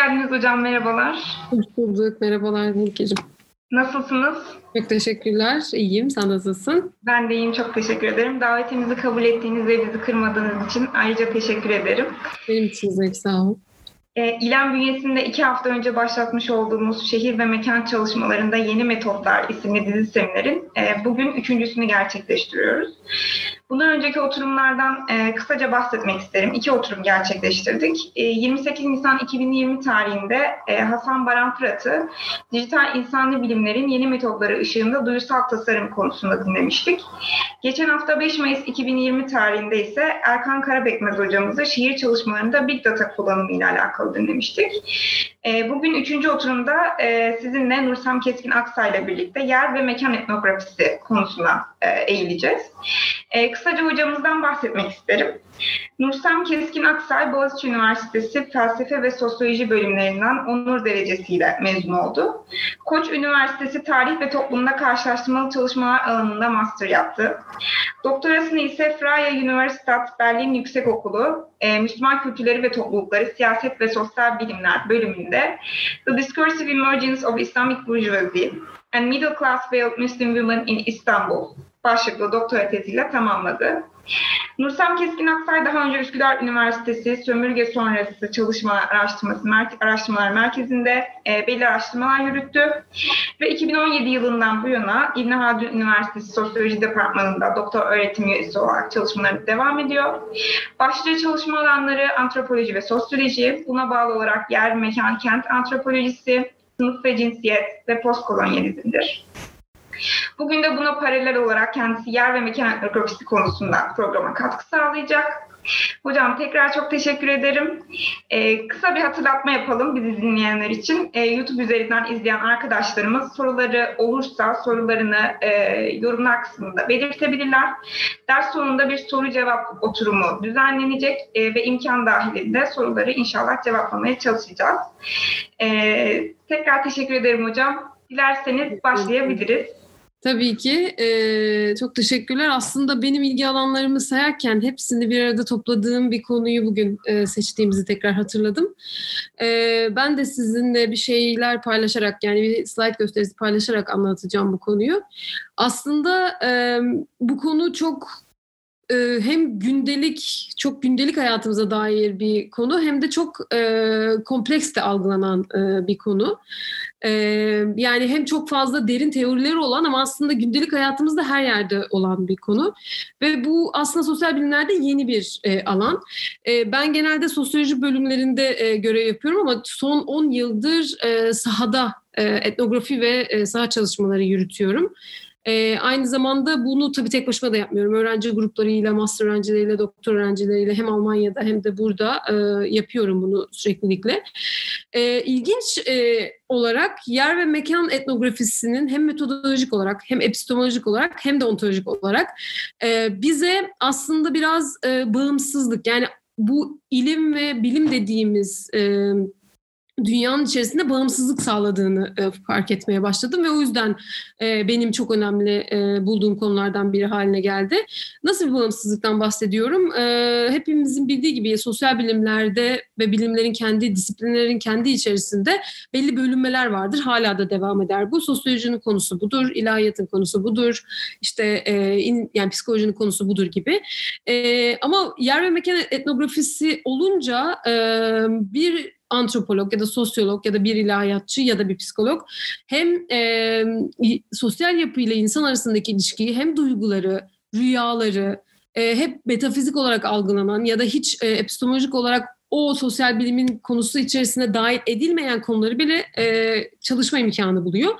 geldiniz hocam, merhabalar. Hoş bulduk, merhabalar Nilkeciğim. Nasılsınız? Çok teşekkürler, iyiyim. Sen nasılsın? Ben de iyiyim, çok teşekkür ederim. Davetimizi kabul ettiğiniz ve bizi kırmadığınız için ayrıca teşekkür ederim. Benim için zevk, sağ ol. E, İLAN bünyesinde iki hafta önce başlatmış olduğumuz şehir ve mekan çalışmalarında Yeni Metotlar isimli dizi seminerin e, bugün üçüncüsünü gerçekleştiriyoruz. Bundan önceki oturumlardan e, kısaca bahsetmek isterim. İki oturum gerçekleştirdik. E, 28 Nisan 2020 tarihinde e, Hasan Baran Fırat'ı dijital insani bilimlerin yeni metotları ışığında duyusal tasarım konusunda dinlemiştik. Geçen hafta 5 Mayıs 2020 tarihinde ise Erkan Karabekmez hocamızı şehir çalışmalarında Big Data kullanımı ile alakalı dinlemiştik. E, bugün üçüncü oturumda e, sizinle Nursam Keskin Aksay ile birlikte yer ve mekan etnografisi konusuna e, eğileceğiz. E, kısaca hocamızdan bahsetmek isterim. Nursam Keskin Aksay, Boğaziçi Üniversitesi Felsefe ve Sosyoloji bölümlerinden onur derecesiyle mezun oldu. Koç Üniversitesi Tarih ve Toplumda Karşılaştırmalı Çalışmalar alanında master yaptı. Doktorasını ise Freie Universität Berlin Yüksekokulu, e, Müslüman Kültürleri ve Toplulukları, Siyaset ve Sosyal Bilimler bölümünde The Discursive Emergence of Islamic Bourgeoisie and Middle Class Veiled Muslim Women in Istanbul başlıklı doktora teziyle tamamladı. Nursam Keskin Aksay daha önce Üsküdar Üniversitesi Sömürge Sonrası Çalışma Araştırması Mer Araştırmalar Merkezi'nde e, belli araştırmalar yürüttü. Ve 2017 yılından bu yana İbn Haldun Üniversitesi Sosyoloji Departmanı'nda doktor öğretim üyesi olarak çalışmalarına devam ediyor. Başlıca çalışma alanları antropoloji ve sosyoloji, buna bağlı olarak yer, mekan, kent antropolojisi, sınıf ve cinsiyet ve postkolonyalizmdir. Bugün de buna paralel olarak kendisi yer ve mekan etnografisi konusunda programa katkı sağlayacak. Hocam tekrar çok teşekkür ederim. Ee, kısa bir hatırlatma yapalım bizi dinleyenler için. Ee, YouTube üzerinden izleyen arkadaşlarımız soruları olursa sorularını e, yorumlar kısmında belirtebilirler. Ders sonunda bir soru cevap oturumu düzenlenecek e, ve imkan dahilinde soruları inşallah cevaplamaya çalışacağız. E, tekrar teşekkür ederim hocam. Dilerseniz başlayabiliriz. Tabii ki. Ee, çok teşekkürler. Aslında benim ilgi alanlarımı sayarken hepsini bir arada topladığım bir konuyu bugün e, seçtiğimizi tekrar hatırladım. Ee, ben de sizinle bir şeyler paylaşarak yani bir slide gösterisi paylaşarak anlatacağım bu konuyu. Aslında e, bu konu çok hem gündelik, çok gündelik hayatımıza dair bir konu hem de çok e, kompleks de algılanan e, bir konu. E, yani hem çok fazla derin teorileri olan ama aslında gündelik hayatımızda her yerde olan bir konu. Ve bu aslında sosyal bilimlerde yeni bir e, alan. E, ben genelde sosyoloji bölümlerinde e, görev yapıyorum ama son 10 yıldır e, sahada e, etnografi ve e, saha çalışmaları yürütüyorum. E, aynı zamanda bunu tabii tek başıma da yapmıyorum. Öğrenci gruplarıyla, master öğrencileriyle, doktor öğrencileriyle hem Almanya'da hem de burada e, yapıyorum bunu süreklilikle. E, ilginç e, olarak yer ve mekan etnografisinin hem metodolojik olarak hem epistemolojik olarak hem de ontolojik olarak e, bize aslında biraz e, bağımsızlık yani bu ilim ve bilim dediğimiz e, dünyanın içerisinde bağımsızlık sağladığını e, fark etmeye başladım ve o yüzden e, benim çok önemli e, bulduğum konulardan biri haline geldi. Nasıl bir bağımsızlıktan bahsediyorum? E, hepimizin bildiği gibi sosyal bilimlerde ve bilimlerin kendi disiplinlerin kendi içerisinde belli bölünmeler vardır. Hala da devam eder. Bu sosyolojinin konusu budur, ilahiyatın konusu budur, işte e, in, yani psikolojinin konusu budur gibi. E, ama yer ve mekan etnografisi olunca e, bir antropolog ya da sosyolog ya da bir ilahiyatçı ya da bir psikolog hem e, sosyal yapıyla insan arasındaki ilişkiyi hem duyguları, rüyaları e, hep metafizik olarak algılanan ya da hiç e, epistemolojik olarak o sosyal bilimin konusu içerisine dahil edilmeyen konuları bile e, çalışma imkanı buluyor.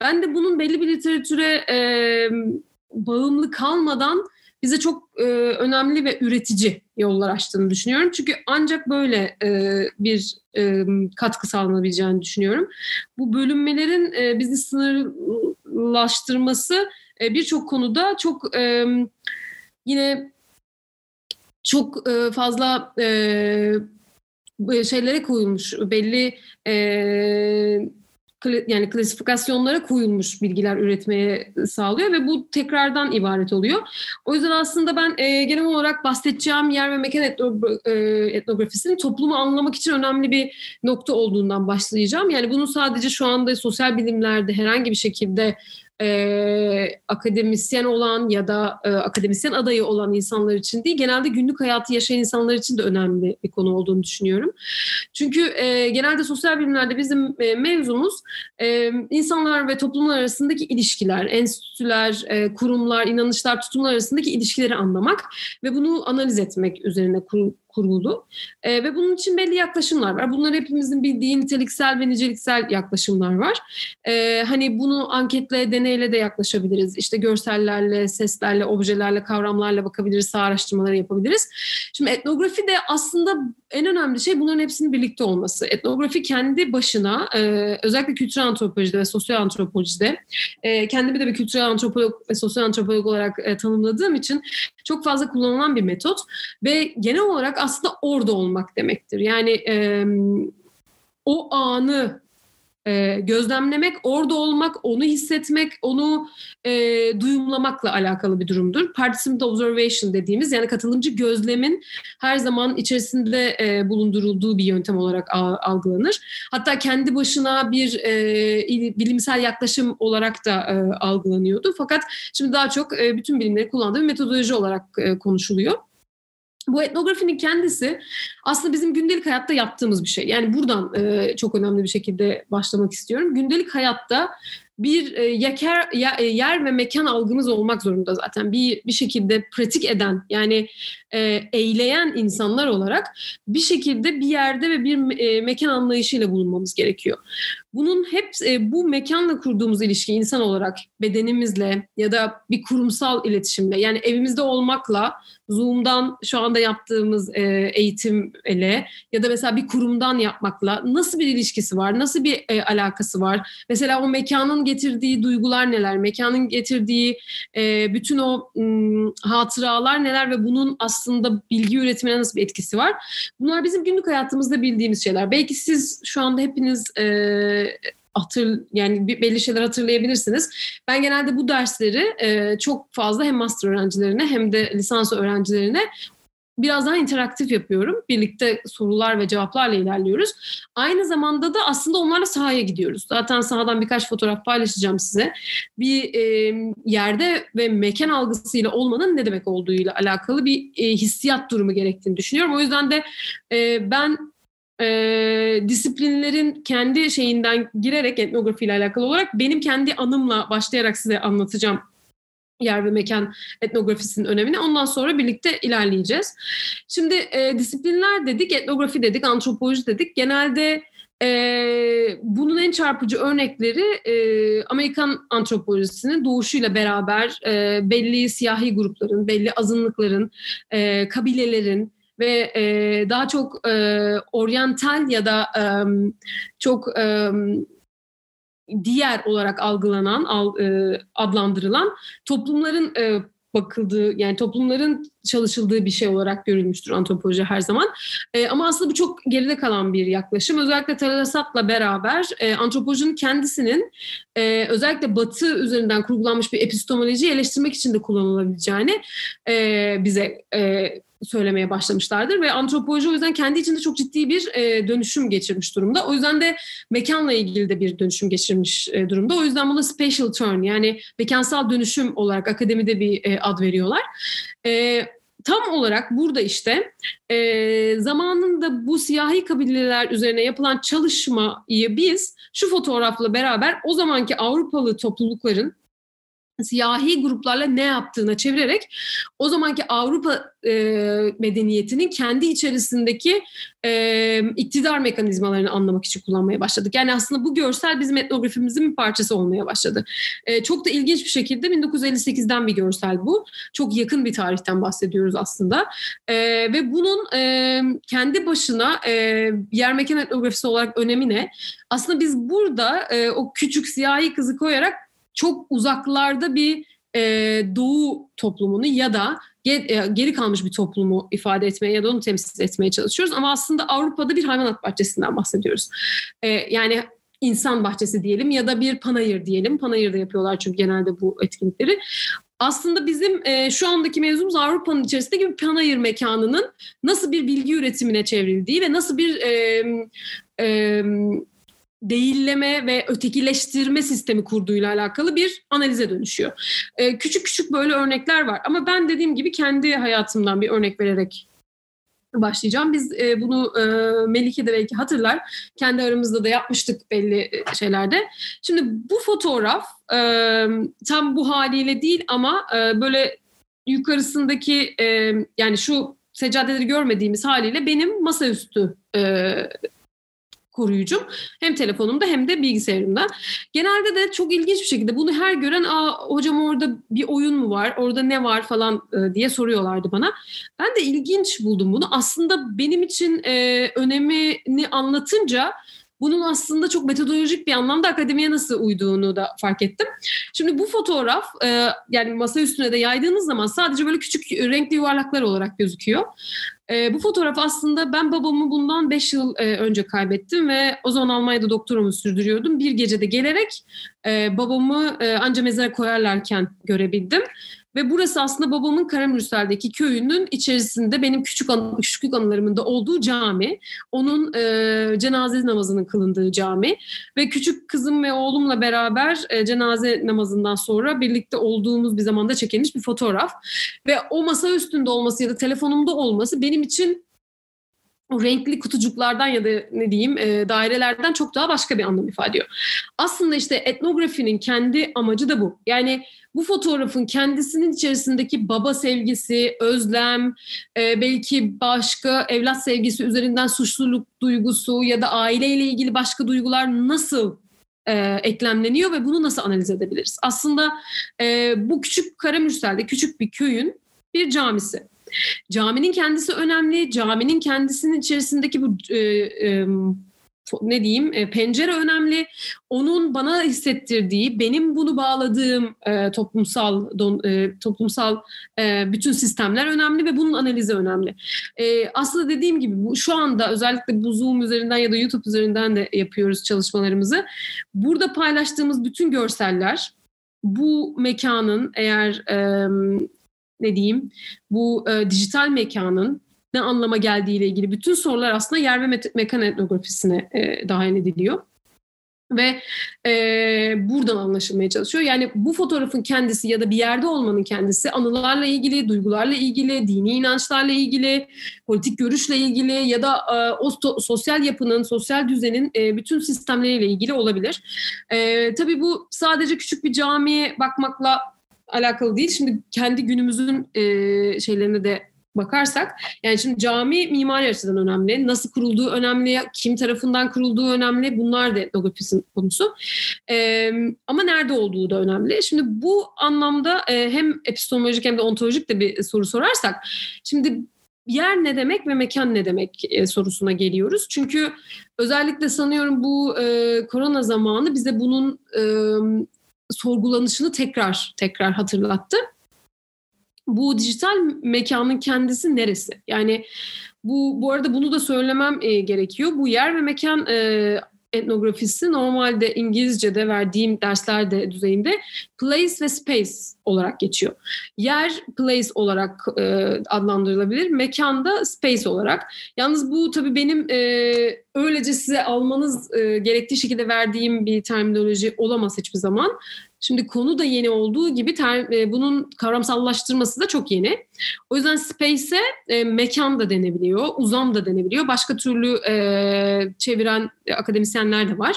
Ben de bunun belli bir literatüre e, bağımlı kalmadan bize çok e, önemli ve üretici yollar açtığını düşünüyorum. Çünkü ancak böyle e, bir e, katkı sağlanabileceğini düşünüyorum. Bu bölünmelerin e, bizi sınırlaştırması e, birçok konuda çok e, yine çok e, fazla e, şeylere koyulmuş belli e, yani klasifikasyonlara koyulmuş bilgiler üretmeye sağlıyor ve bu tekrardan ibaret oluyor. O yüzden aslında ben e, genel olarak bahsedeceğim yer ve mekan etnogra- e, etnografisinin toplumu anlamak için önemli bir nokta olduğundan başlayacağım. Yani bunu sadece şu anda sosyal bilimlerde herhangi bir şekilde e, akademisyen olan ya da e, akademisyen adayı olan insanlar için değil, genelde günlük hayatı yaşayan insanlar için de önemli bir konu olduğunu düşünüyorum. Çünkü e, genelde sosyal bilimlerde bizim e, mevzumuz e, insanlar ve toplumlar arasındaki ilişkiler, enstitüler, e, kurumlar, inanışlar, tutumlar arasındaki ilişkileri anlamak ve bunu analiz etmek üzerine kur, kurulu. E, ve bunun için belli yaklaşımlar var. Bunlar hepimizin bildiği niteliksel ve niceliksel yaklaşımlar var. E, hani bunu anketle, deneyle de yaklaşabiliriz. İşte görsellerle, seslerle, objelerle, kavramlarla bakabiliriz, sağ araştırmaları yapabiliriz. Şimdi etnografi de aslında en önemli şey bunların hepsinin birlikte olması. Etnografi kendi başına e, özellikle kültürel antropolojide ve sosyal antropolojide e, kendimi de bir kültürel antropolog ve sosyal antropolog olarak e, tanımladığım için çok fazla kullanılan bir metot ve genel olarak aslında orada olmak demektir. Yani e, o anı e, gözlemlemek, orada olmak, onu hissetmek, onu e, duyumlamakla alakalı bir durumdur. Participant observation dediğimiz yani katılımcı gözlemin her zaman içerisinde e, bulundurulduğu bir yöntem olarak algılanır. Hatta kendi başına bir e, bilimsel yaklaşım olarak da e, algılanıyordu. Fakat şimdi daha çok e, bütün bilimleri kullandığı bir metodoloji olarak e, konuşuluyor. Bu etnografinin kendisi aslında bizim gündelik hayatta yaptığımız bir şey. Yani buradan e, çok önemli bir şekilde başlamak istiyorum. Gündelik hayatta bir e, yeker, e, yer ve mekan algımız olmak zorunda zaten. Bir bir şekilde pratik eden yani e, eyleyen insanlar olarak bir şekilde bir yerde ve bir e, mekan anlayışıyla bulunmamız gerekiyor. Bunun hep e, bu mekanla kurduğumuz ilişki insan olarak bedenimizle ya da bir kurumsal iletişimle yani evimizde olmakla Zoom'dan şu anda yaptığımız e, eğitimle ya da mesela bir kurumdan yapmakla nasıl bir ilişkisi var? Nasıl bir e, alakası var? Mesela o mekanın getirdiği duygular neler? Mekanın getirdiği e, bütün o m, hatıralar neler ve bunun aslında bilgi üretimine nasıl bir etkisi var? Bunlar bizim günlük hayatımızda bildiğimiz şeyler. Belki siz şu anda hepiniz e, hatır yani belli şeyler hatırlayabilirsiniz. Ben genelde bu dersleri e, çok fazla hem master öğrencilerine hem de lisans öğrencilerine biraz daha interaktif yapıyorum. Birlikte sorular ve cevaplarla ilerliyoruz. Aynı zamanda da aslında onlarla sahaya gidiyoruz. Zaten sahadan birkaç fotoğraf paylaşacağım size. Bir e, yerde ve mekan algısıyla olmanın ne demek olduğuyla alakalı bir e, hissiyat durumu gerektiğini düşünüyorum. O yüzden de e, ben e, disiplinlerin kendi şeyinden girerek etnografi ile alakalı olarak benim kendi anımla başlayarak size anlatacağım yer ve mekan etnografisinin önemini. Ondan sonra birlikte ilerleyeceğiz. Şimdi e, disiplinler dedik, etnografi dedik, antropoloji dedik. Genelde e, bunun en çarpıcı örnekleri e, Amerikan antropolojisinin doğuşuyla beraber e, belli siyahi grupların, belli azınlıkların, e, kabilelerin, ve e, daha çok e, oryantal ya da e, çok e, diğer olarak algılanan, al, e, adlandırılan toplumların e, bakıldığı yani toplumların çalışıldığı bir şey olarak görülmüştür antropoloji her zaman. E, ama aslında bu çok geride kalan bir yaklaşım. Özellikle Tarasat'la beraber e, antropolojinin kendisinin e, özellikle Batı üzerinden kurgulanmış bir epistemolojiyi eleştirmek için de kullanılabileceğini e, bize e, söylemeye başlamışlardır ve antropoloji o yüzden kendi içinde çok ciddi bir e, dönüşüm geçirmiş durumda. O yüzden de mekanla ilgili de bir dönüşüm geçirmiş e, durumda. O yüzden buna spatial turn yani mekansal dönüşüm olarak akademide bir e, ad veriyorlar. E, tam olarak burada işte e, zamanında bu siyahi kabileler üzerine yapılan çalışmayı biz şu fotoğrafla beraber o zamanki Avrupalı toplulukların siyahi gruplarla ne yaptığına çevirerek o zamanki Avrupa e, medeniyetinin kendi içerisindeki e, iktidar mekanizmalarını anlamak için kullanmaya başladık. Yani aslında bu görsel bizim etnografimizin bir parçası olmaya başladı. E, çok da ilginç bir şekilde 1958'den bir görsel bu. Çok yakın bir tarihten bahsediyoruz aslında. E, ve bunun e, kendi başına e, yer mekan etnografisi olarak önemi ne? Aslında biz burada e, o küçük siyahi kızı koyarak çok uzaklarda bir e, doğu toplumunu ya da e, geri kalmış bir toplumu ifade etmeye ya da onu temsil etmeye çalışıyoruz. Ama aslında Avrupa'da bir hayvanat bahçesinden bahsediyoruz. E, yani insan bahçesi diyelim ya da bir panayır diyelim. Panayır'da yapıyorlar çünkü genelde bu etkinlikleri. Aslında bizim e, şu andaki mevzumuz Avrupa'nın içerisindeki bir panayır mekanının nasıl bir bilgi üretimine çevrildiği ve nasıl bir e, e, değilleme ve ötekileştirme sistemi kurduğuyla alakalı bir analize dönüşüyor. Ee, küçük küçük böyle örnekler var ama ben dediğim gibi kendi hayatımdan bir örnek vererek başlayacağım. Biz e, bunu e, Melike de belki hatırlar. Kendi aramızda da yapmıştık belli e, şeylerde. Şimdi bu fotoğraf e, tam bu haliyle değil ama e, böyle yukarısındaki e, yani şu seccadeleri görmediğimiz haliyle benim masaüstü e, koruyucum. Hem telefonumda hem de bilgisayarımda. Genelde de çok ilginç bir şekilde bunu her gören Aa, hocam orada bir oyun mu var, orada ne var falan e, diye soruyorlardı bana. Ben de ilginç buldum bunu. Aslında benim için e, önemini anlatınca bunun aslında çok metodolojik bir anlamda akademiye nasıl uyduğunu da fark ettim. Şimdi bu fotoğraf e, yani masa üstüne de yaydığınız zaman sadece böyle küçük renkli yuvarlaklar olarak gözüküyor. E, bu fotoğraf aslında ben babamı bundan 5 yıl e, önce kaybettim ve o zaman Almanya'da doktoramı sürdürüyordum. Bir gecede gelerek e, babamı e, anca mezara koyarlarken görebildim. Ve burası aslında babamın Karamürsel'deki köyünün içerisinde benim küçük an, küçüklük anılarımın da olduğu cami. Onun e, cenaze namazının kılındığı cami. Ve küçük kızım ve oğlumla beraber e, cenaze namazından sonra birlikte olduğumuz bir zamanda çekilmiş bir fotoğraf. Ve o masa üstünde olması ya da telefonumda olması benim için o renkli kutucuklardan ya da ne diyeyim e, dairelerden çok daha başka bir anlam ifade ediyor. Aslında işte etnografinin kendi amacı da bu. Yani bu fotoğrafın kendisinin içerisindeki baba sevgisi, özlem, e, belki başka evlat sevgisi üzerinden suçluluk duygusu ya da aileyle ilgili başka duygular nasıl e, eklemleniyor ve bunu nasıl analiz edebiliriz? Aslında e, bu küçük Karamürsel'de küçük bir köyün bir camisi. Caminin kendisi önemli. Caminin kendisinin içerisindeki bu e, e, ne diyeyim e, pencere önemli. Onun bana hissettirdiği, benim bunu bağladığım e, toplumsal don, e, toplumsal e, bütün sistemler önemli ve bunun analizi önemli. E, aslında dediğim gibi bu şu anda özellikle bu Zoom üzerinden ya da YouTube üzerinden de yapıyoruz çalışmalarımızı. Burada paylaştığımız bütün görseller bu mekanın eğer e, ne diyeyim bu e, dijital mekanın ne anlama geldiğiyle ilgili bütün sorular aslında yer ve me- mekan etnografisine e, dahil ediliyor. Ve e, buradan anlaşılmaya çalışıyor. Yani bu fotoğrafın kendisi ya da bir yerde olmanın kendisi anılarla ilgili, duygularla ilgili, dini inançlarla ilgili, politik görüşle ilgili ya da e, o to- sosyal yapının, sosyal düzenin e, bütün sistemleriyle ilgili olabilir. E, tabii bu sadece küçük bir camiye bakmakla alakalı değil. Şimdi kendi günümüzün e, şeylerine de bakarsak yani şimdi cami mimari açıdan önemli. Nasıl kurulduğu önemli, kim tarafından kurulduğu önemli. Bunlar da etnografisinin konusu. Ee, ama nerede olduğu da önemli. Şimdi bu anlamda e, hem epistemolojik hem de ontolojik de bir soru sorarsak şimdi yer ne demek ve mekan ne demek e, sorusuna geliyoruz. Çünkü özellikle sanıyorum bu e, korona zamanı bize bunun e, sorgulanışını tekrar tekrar hatırlattı. Bu dijital mekanın kendisi neresi? Yani bu bu arada bunu da söylemem e, gerekiyor. Bu yer ve mekan e, etnografisi normalde İngilizce'de verdiğim derslerde düzeyinde place ve space olarak geçiyor. Yer place olarak e, adlandırılabilir, mekan da space olarak. Yalnız bu tabii benim e, öylece size almanız e, gerektiği şekilde verdiğim bir terminoloji olamaz hiçbir zaman. Şimdi konu da yeni olduğu gibi ter, e, bunun kavramsallaştırması da çok yeni. O yüzden space'e e, mekan da denebiliyor, uzam da denebiliyor. Başka türlü e, çeviren e, akademisyenler de var.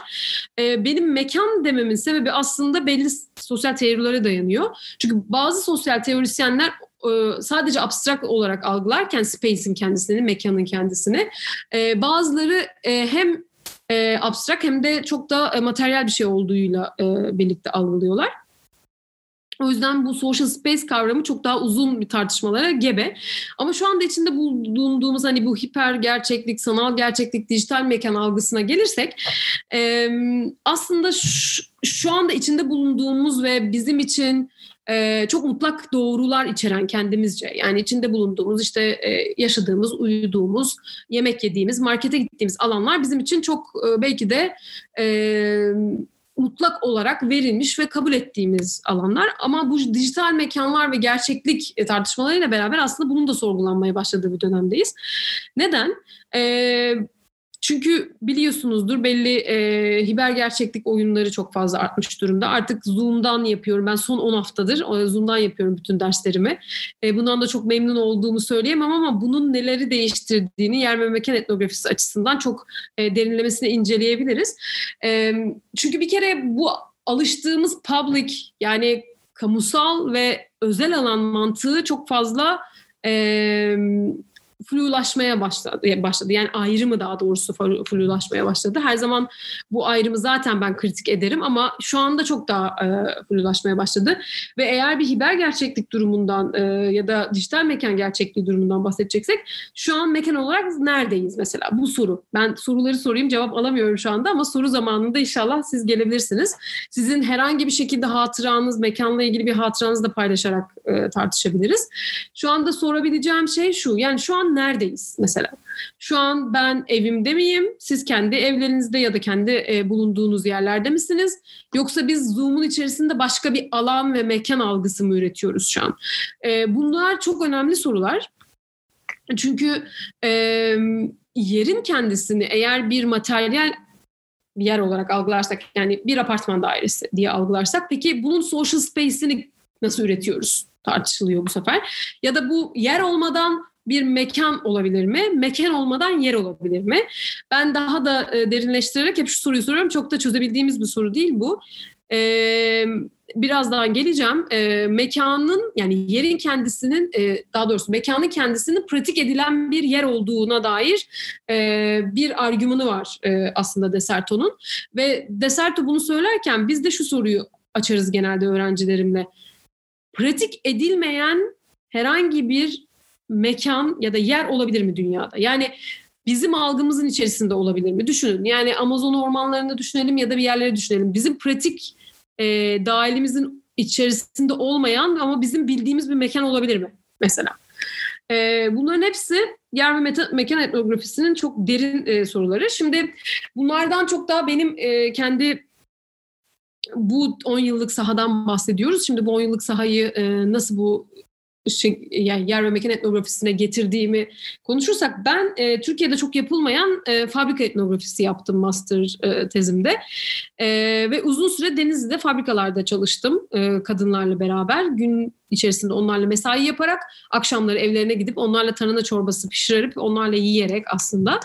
E, benim mekan dememin sebebi aslında belli sosyal teorilere dayanıyor. Çünkü bazı sosyal teorisyenler e, sadece abstrak olarak algılarken space'in kendisini, mekanın kendisini e, bazıları e, hem e, abstrak hem de çok da e, materyal bir şey olduğuyla e, birlikte algılıyorlar. O yüzden bu social space kavramı çok daha uzun bir tartışmalara gebe. Ama şu anda içinde bulunduğumuz hani bu hiper gerçeklik, sanal gerçeklik, dijital mekan algısına gelirsek e, aslında şu, şu anda içinde bulunduğumuz ve bizim için e, çok mutlak doğrular içeren kendimizce yani içinde bulunduğumuz işte e, yaşadığımız, uyuduğumuz, yemek yediğimiz, markete gittiğimiz alanlar bizim için çok e, belki de e, mutlak olarak verilmiş ve kabul ettiğimiz alanlar. Ama bu dijital mekanlar ve gerçeklik tartışmalarıyla beraber aslında bunun da sorgulanmaya başladığı bir dönemdeyiz. Neden? Ee, çünkü biliyorsunuzdur belli e, hiber gerçeklik oyunları çok fazla artmış durumda. Artık Zoom'dan yapıyorum. Ben son 10 haftadır Zoom'dan yapıyorum bütün derslerimi. E, bundan da çok memnun olduğumu söyleyemem ama bunun neleri değiştirdiğini yer ve mekan etnografisi açısından çok e, derinlemesine inceleyebiliriz. E, çünkü bir kere bu alıştığımız public yani kamusal ve özel alan mantığı çok fazla e, flulaşmaya başladı. başladı. Yani ayrımı daha doğrusu flulaşmaya başladı. Her zaman bu ayrımı zaten ben kritik ederim ama şu anda çok daha e, flulaşmaya başladı. Ve eğer bir hiber gerçeklik durumundan e, ya da dijital mekan gerçekliği durumundan bahsedeceksek şu an mekan olarak neredeyiz mesela? Bu soru. Ben soruları sorayım cevap alamıyorum şu anda ama soru zamanında inşallah siz gelebilirsiniz. Sizin herhangi bir şekilde hatıranız, mekanla ilgili bir hatıranızı da paylaşarak e, tartışabiliriz. Şu anda sorabileceğim şey şu. Yani şu an neredeyiz mesela? Şu an ben evimde miyim? Siz kendi evlerinizde ya da kendi e, bulunduğunuz yerlerde misiniz? Yoksa biz Zoom'un içerisinde başka bir alan ve mekan algısı mı üretiyoruz şu an? E, bunlar çok önemli sorular. Çünkü e, yerin kendisini eğer bir materyal bir yer olarak algılarsak yani bir apartman dairesi diye algılarsak peki bunun social space'ini nasıl üretiyoruz tartışılıyor bu sefer. Ya da bu yer olmadan bir mekan olabilir mi? Mekan olmadan yer olabilir mi? Ben daha da e, derinleştirerek hep şu soruyu soruyorum. Çok da çözebildiğimiz bir soru değil bu. Ee, birazdan geleceğim. Ee, mekanın yani yerin kendisinin e, daha doğrusu mekanın kendisinin pratik edilen bir yer olduğuna dair e, bir argümanı var e, aslında Deserto'nun. Ve Deserto bunu söylerken biz de şu soruyu açarız genelde öğrencilerimle. Pratik edilmeyen herhangi bir mekan ya da yer olabilir mi dünyada? Yani bizim algımızın içerisinde olabilir mi? Düşünün. Yani Amazon ormanlarında düşünelim ya da bir yerlere düşünelim. Bizim pratik e, dahilimizin içerisinde olmayan ama bizim bildiğimiz bir mekan olabilir mi? Mesela. E, bunların hepsi yer ve meta, mekan etnografisinin çok derin e, soruları. Şimdi bunlardan çok daha benim e, kendi bu 10 yıllık sahadan bahsediyoruz. Şimdi bu 10 yıllık sahayı e, nasıl bu şey, yer ve mekan etnografisine getirdiğimi konuşursak ben e, Türkiye'de çok yapılmayan e, fabrika etnografisi yaptım master e, tezimde. E, ve uzun süre Denizli'de fabrikalarda çalıştım e, kadınlarla beraber. Gün içerisinde onlarla mesai yaparak akşamları evlerine gidip onlarla tarhana çorbası pişirip onlarla yiyerek aslında.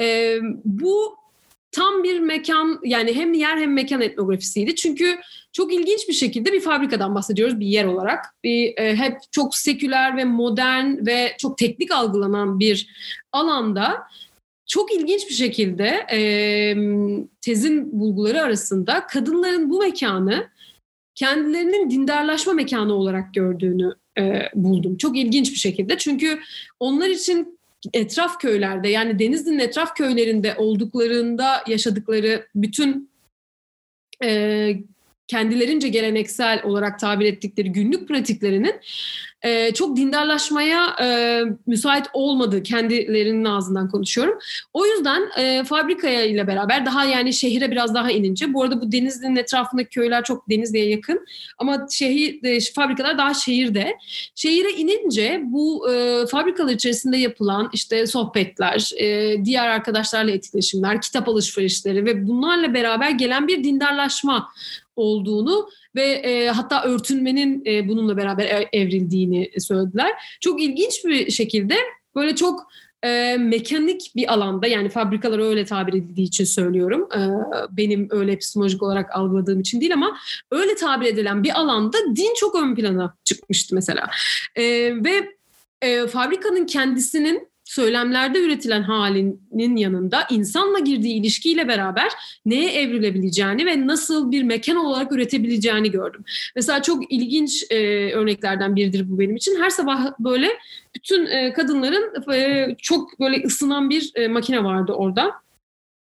E, bu tam bir mekan yani hem yer hem mekan etnografisiydi çünkü çok ilginç bir şekilde bir fabrikadan bahsediyoruz bir yer olarak. Bir e, hep çok seküler ve modern ve çok teknik algılanan bir alanda çok ilginç bir şekilde e, tezin bulguları arasında kadınların bu mekanı kendilerinin dindarlaşma mekanı olarak gördüğünü e, buldum. Çok ilginç bir şekilde. Çünkü onlar için etraf köylerde yani Denizli'nin etraf köylerinde olduklarında yaşadıkları bütün e, kendilerince geleneksel olarak tabir ettikleri günlük pratiklerinin e, çok dindarlaşmaya e, müsait olmadığı kendilerinin ağzından konuşuyorum. O yüzden e, fabrikaya ile beraber daha yani şehire biraz daha inince bu arada bu Denizli'nin etrafındaki köyler çok Denizli'ye yakın ama şehir e, fabrikalar daha şehirde. Şehire inince bu e, fabrikalar içerisinde yapılan işte sohbetler, e, diğer arkadaşlarla etkileşimler, kitap alışverişleri ve bunlarla beraber gelen bir dindarlaşma olduğunu ve e, hatta örtünmenin e, bununla beraber e, evrildiğini söylediler. Çok ilginç bir şekilde böyle çok e, mekanik bir alanda yani fabrikalar öyle tabir edildiği için söylüyorum. E, benim öyle epistemolojik olarak algıladığım için değil ama öyle tabir edilen bir alanda din çok ön plana çıkmıştı mesela. E, ve e, fabrikanın kendisinin söylemlerde üretilen halinin yanında insanla girdiği ilişkiyle beraber neye evrilebileceğini ve nasıl bir mekan olarak üretebileceğini gördüm. Mesela çok ilginç e, örneklerden biridir bu benim için. Her sabah böyle bütün e, kadınların e, çok böyle ısınan bir e, makine vardı orada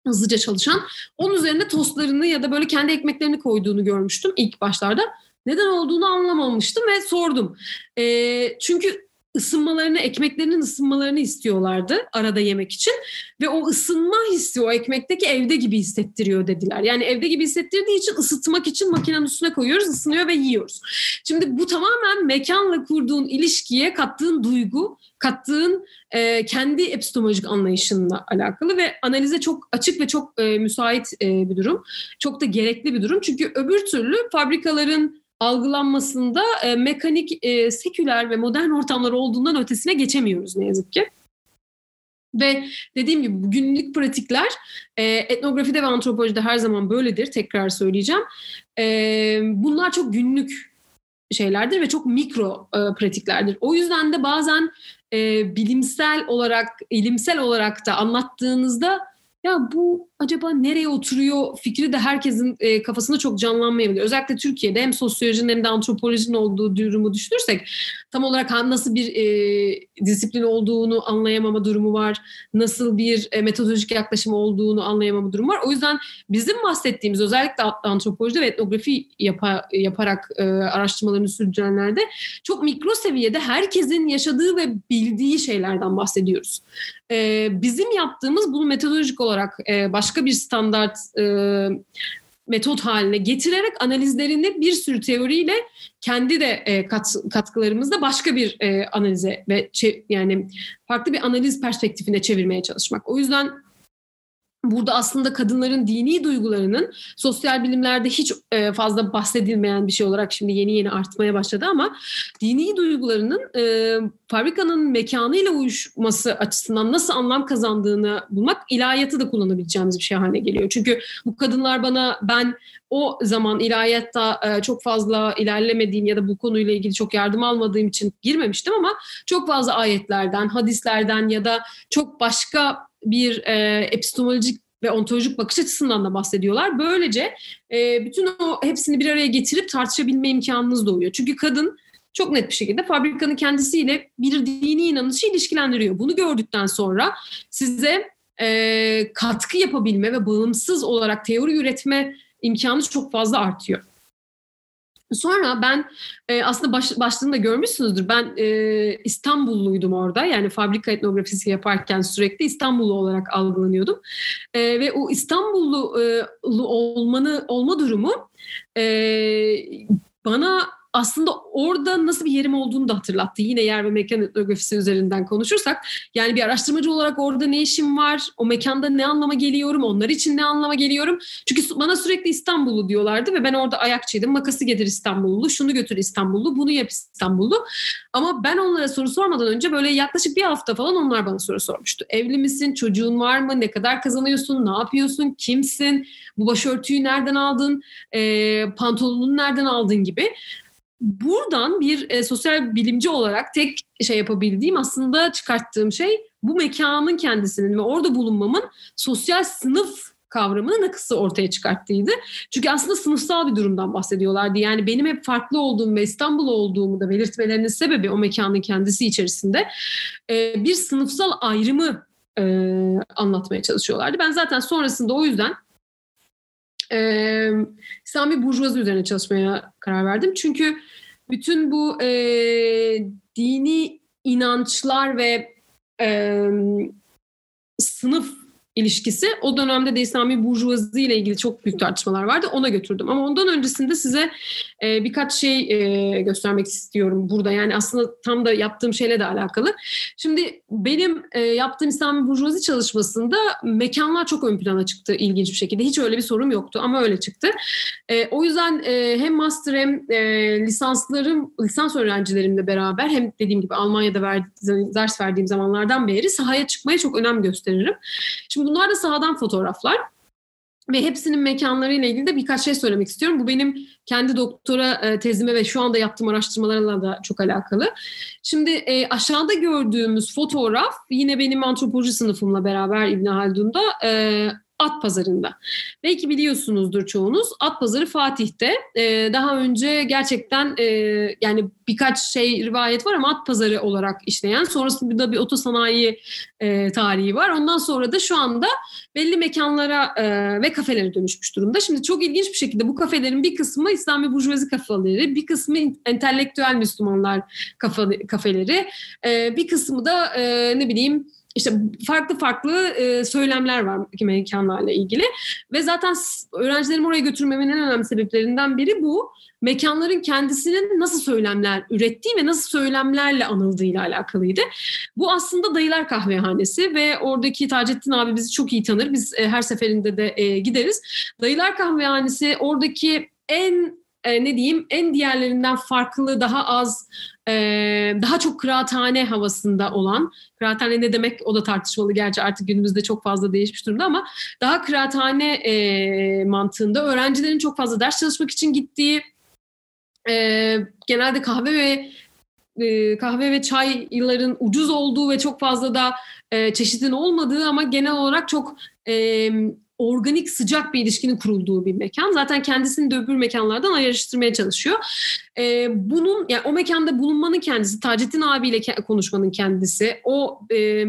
hızlıca çalışan. Onun üzerine tostlarını ya da böyle kendi ekmeklerini koyduğunu görmüştüm ilk başlarda. Neden olduğunu anlamamıştım ve sordum. E, çünkü ısınmalarını, ekmeklerinin ısınmalarını istiyorlardı arada yemek için. Ve o ısınma hissi o ekmekteki evde gibi hissettiriyor dediler. Yani evde gibi hissettirdiği için ısıtmak için makinenin üstüne koyuyoruz, ısınıyor ve yiyoruz. Şimdi bu tamamen mekanla kurduğun ilişkiye kattığın duygu, kattığın e, kendi epistemolojik anlayışınla alakalı ve analize çok açık ve çok e, müsait e, bir durum. Çok da gerekli bir durum. Çünkü öbür türlü fabrikaların algılanmasında e, mekanik, e, seküler ve modern ortamlar olduğundan ötesine geçemiyoruz ne yazık ki. Ve dediğim gibi günlük pratikler e, etnografide ve antropolojide her zaman böyledir. Tekrar söyleyeceğim. E, bunlar çok günlük şeylerdir ve çok mikro e, pratiklerdir. O yüzden de bazen e, bilimsel olarak, ilimsel olarak da anlattığınızda ya bu acaba nereye oturuyor fikri de herkesin e, kafasında çok canlanmayabilir. Özellikle Türkiye'de hem sosyolojinin hem de antropolojinin olduğu durumu düşünürsek tam olarak nasıl bir e, disiplin olduğunu anlayamama durumu var. Nasıl bir e, metodolojik yaklaşım olduğunu anlayamama durumu var. O yüzden bizim bahsettiğimiz özellikle antropoloji ve etnografi yapa, yaparak e, araştırmalarını sürdürenlerde çok mikro seviyede herkesin yaşadığı ve bildiği şeylerden bahsediyoruz. E, bizim yaptığımız bunu metodolojik olarak e, başka bir standart e, metot haline getirerek analizlerini bir sürü teoriyle kendi de e, kat, katkılarımızda başka bir e, analize ve yani farklı bir analiz perspektifine çevirmeye çalışmak. O yüzden burada aslında kadınların dini duygularının sosyal bilimlerde hiç e, fazla bahsedilmeyen bir şey olarak şimdi yeni yeni artmaya başladı ama dini duygularının e, fabrikanın mekanıyla uyuşması açısından nasıl anlam kazandığını bulmak ilahiyatı da kullanabileceğimiz bir şey haline geliyor. Çünkü bu kadınlar bana ben o zaman ilahiyatta e, çok fazla ilerlemediğim ya da bu konuyla ilgili çok yardım almadığım için girmemiştim ama çok fazla ayetlerden, hadislerden ya da çok başka bir e, epistemolojik ve ontolojik bakış açısından da bahsediyorlar. Böylece e, bütün o hepsini bir araya getirip tartışabilme imkanınız doğuyor. Çünkü kadın çok net bir şekilde fabrikanın kendisiyle bir dini inanışı ilişkilendiriyor. Bunu gördükten sonra size e, katkı yapabilme ve bağımsız olarak teori üretme imkanı çok fazla artıyor. Sonra ben e, aslında baş, başlığında görmüşsünüzdür. Ben e, İstanbulluydum orada. Yani fabrika etnografisi yaparken sürekli İstanbullu olarak algılanıyordum. E, ve o İstanbullu e, olmanı olma durumu e, bana aslında orada nasıl bir yerim olduğunu da hatırlattı. Yine yer ve mekan etnografisi üzerinden konuşursak. Yani bir araştırmacı olarak orada ne işim var? O mekanda ne anlama geliyorum? Onlar için ne anlama geliyorum? Çünkü bana sürekli İstanbullu diyorlardı ve ben orada ayakçıydım. Makası getir İstanbullu, şunu götür İstanbullu, bunu yap İstanbullu. Ama ben onlara soru sormadan önce böyle yaklaşık bir hafta falan onlar bana soru sormuştu. Evli misin? Çocuğun var mı? Ne kadar kazanıyorsun? Ne yapıyorsun? Kimsin? Bu başörtüyü nereden aldın? E, pantolonunu nereden aldın gibi buradan bir e, sosyal bilimci olarak tek şey yapabildiğim aslında çıkarttığım şey bu mekanın kendisinin ve orada bulunmamın sosyal sınıf kavramını nakısı ortaya çıkarttıydı. Çünkü aslında sınıfsal bir durumdan bahsediyorlardı. Yani benim hep farklı olduğum ve İstanbul olduğumu da belirtmelerinin sebebi o mekanın kendisi içerisinde e, bir sınıfsal ayrımı e, anlatmaya çalışıyorlardı. Ben zaten sonrasında o yüzden e, İslami burjuvazi üzerine çalışmaya karar verdim. Çünkü bütün bu e, dini inançlar ve e, sınıf ilişkisi. O dönemde de İslami Burjuvazi ile ilgili çok büyük tartışmalar vardı. Ona götürdüm. Ama ondan öncesinde size e, birkaç şey e, göstermek istiyorum burada. Yani aslında tam da yaptığım şeyle de alakalı. Şimdi benim e, yaptığım İslami Burjuvazi çalışmasında mekanlar çok ön plana çıktı ilginç bir şekilde. Hiç öyle bir sorum yoktu ama öyle çıktı. E, o yüzden e, hem master hem e, lisanslarım, lisans öğrencilerimle beraber hem dediğim gibi Almanya'da verdi, ders verdiğim zamanlardan beri sahaya çıkmaya çok önem gösteririm. Şimdi bunlar da sahadan fotoğraflar. ve hepsinin mekanlarıyla ilgili de birkaç şey söylemek istiyorum. Bu benim kendi doktora e, tezime ve şu anda yaptığım araştırmalarla da çok alakalı. Şimdi e, aşağıda gördüğümüz fotoğraf yine benim antropoloji sınıfımla beraber İbn Haldun'da e, At Pazarı'nda. Belki biliyorsunuzdur çoğunuz. At Pazarı Fatih'te. Ee, daha önce gerçekten e, yani birkaç şey rivayet var ama At Pazarı olarak işleyen. Sonrasında bir otosanayi e, tarihi var. Ondan sonra da şu anda belli mekanlara e, ve kafelere dönüşmüş durumda. Şimdi çok ilginç bir şekilde bu kafelerin bir kısmı İslami Burjuvazi kafeleri, bir kısmı entelektüel Müslümanlar kafeleri, e, bir kısmı da e, ne bileyim işte farklı farklı e, söylemler var mekanlarla ilgili ve zaten öğrencilerimi oraya götürmemin en önemli sebeplerinden biri bu. Mekanların kendisinin nasıl söylemler ürettiği ve nasıl söylemlerle anıldığıyla alakalıydı. Bu aslında Dayılar Kahvehanesi ve oradaki Taceddin abi bizi çok iyi tanır. Biz e, her seferinde de e, gideriz. Dayılar Kahvehanesi oradaki en e, ne diyeyim en diğerlerinden farklı daha az e, daha çok kıraathane havasında olan kıraathane ne demek o da tartışmalı. Gerçi artık günümüzde çok fazla değişmiş durumda ama daha kıraathane e, mantığında öğrencilerin çok fazla ders çalışmak için gittiği e, genelde kahve ve e, kahve ve çayların ucuz olduğu ve çok fazla da e, çeşidin olmadığı ama genel olarak çok e, organik sıcak bir ilişkinin kurulduğu bir mekan. Zaten kendisini de öbür mekanlardan ayrıştırmaya çalışıyor. Ee, bunun yani o mekanda bulunmanın kendisi, Taceddin abiyle konuşmanın kendisi, o e,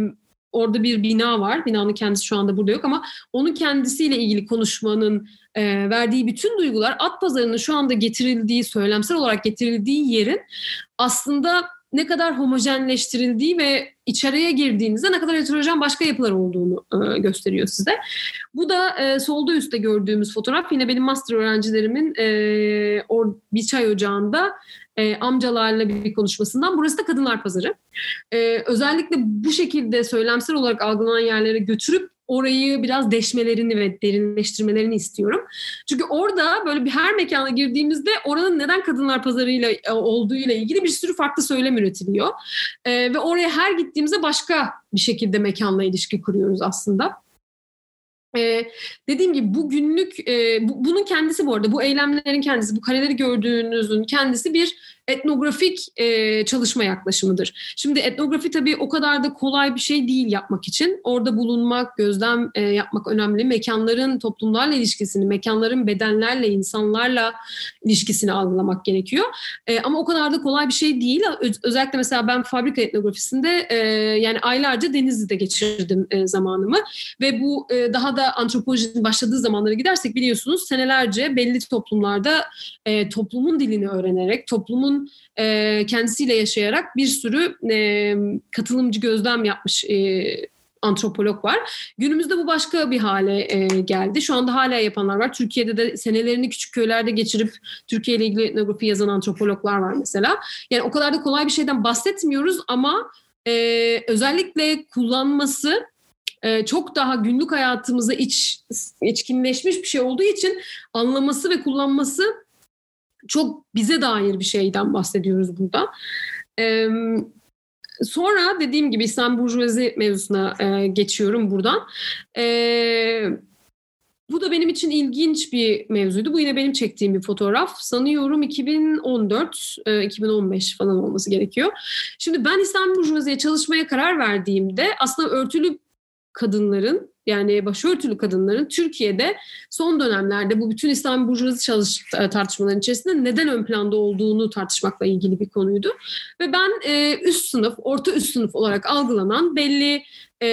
orada bir bina var. Binanın kendisi şu anda burada yok ama onun kendisiyle ilgili konuşmanın e, verdiği bütün duygular at pazarının şu anda getirildiği, söylemsel olarak getirildiği yerin aslında ne kadar homojenleştirildiği ve içeriye girdiğinizde ne kadar heterojen başka yapılar olduğunu e, gösteriyor size. Bu da e, solda üstte gördüğümüz fotoğraf yine benim master öğrencilerimin e, or, bir çay ocağında e, amcalarla bir konuşmasından. Burası da Kadınlar Pazarı. E, özellikle bu şekilde söylemsel olarak algılanan yerlere götürüp orayı biraz deşmelerini ve derinleştirmelerini istiyorum. Çünkü orada böyle bir her mekana girdiğimizde oranın neden kadınlar pazarıyla e, olduğuyla ilgili bir sürü farklı söylem üretiliyor. E, ve oraya her gittiğimizde başka bir şekilde mekanla ilişki kuruyoruz aslında. Ee, dediğim gibi bu günlük, e, bu, bunun kendisi bu arada, bu eylemlerin kendisi, bu kareleri gördüğünüzün kendisi bir etnografik e, çalışma yaklaşımıdır. Şimdi etnografi tabii o kadar da kolay bir şey değil yapmak için. Orada bulunmak, gözlem e, yapmak önemli. Mekanların toplumlarla ilişkisini, mekanların bedenlerle, insanlarla ilişkisini algılamak gerekiyor. E, ama o kadar da kolay bir şey değil. Öz, özellikle mesela ben fabrika etnografisinde e, yani aylarca Denizli'de geçirdim e, zamanımı. Ve bu e, daha da antropolojinin başladığı zamanlara gidersek biliyorsunuz senelerce belli toplumlarda e, toplumun dilini öğrenerek, toplumun e, kendisiyle yaşayarak bir sürü e, katılımcı gözlem yapmış e, antropolog var. Günümüzde bu başka bir hale e, geldi. Şu anda hala yapanlar var. Türkiye'de de senelerini küçük köylerde geçirip Türkiye ile ilgili etnografi yazan antropologlar var mesela. Yani o kadar da kolay bir şeyden bahsetmiyoruz ama e, özellikle kullanması e, çok daha günlük hayatımıza iç içkinleşmiş bir şey olduğu için anlaması ve kullanması çok bize dair bir şeyden bahsediyoruz burada. Sonra dediğim gibi İslam Burjuvazi mevzusuna e, geçiyorum buradan. Ee, bu da benim için ilginç bir mevzuydu. Bu yine benim çektiğim bir fotoğraf. Sanıyorum 2014, 2015 falan olması gerekiyor. Şimdi ben İslam Burjuvazi'ye çalışmaya karar verdiğimde aslında örtülü kadınların yani başörtülü kadınların Türkiye'de son dönemlerde bu bütün İslam burjuvazi çalış e, tartışmaların içerisinde neden ön planda olduğunu tartışmakla ilgili bir konuydu. Ve ben e, üst sınıf, orta üst sınıf olarak algılanan belli e,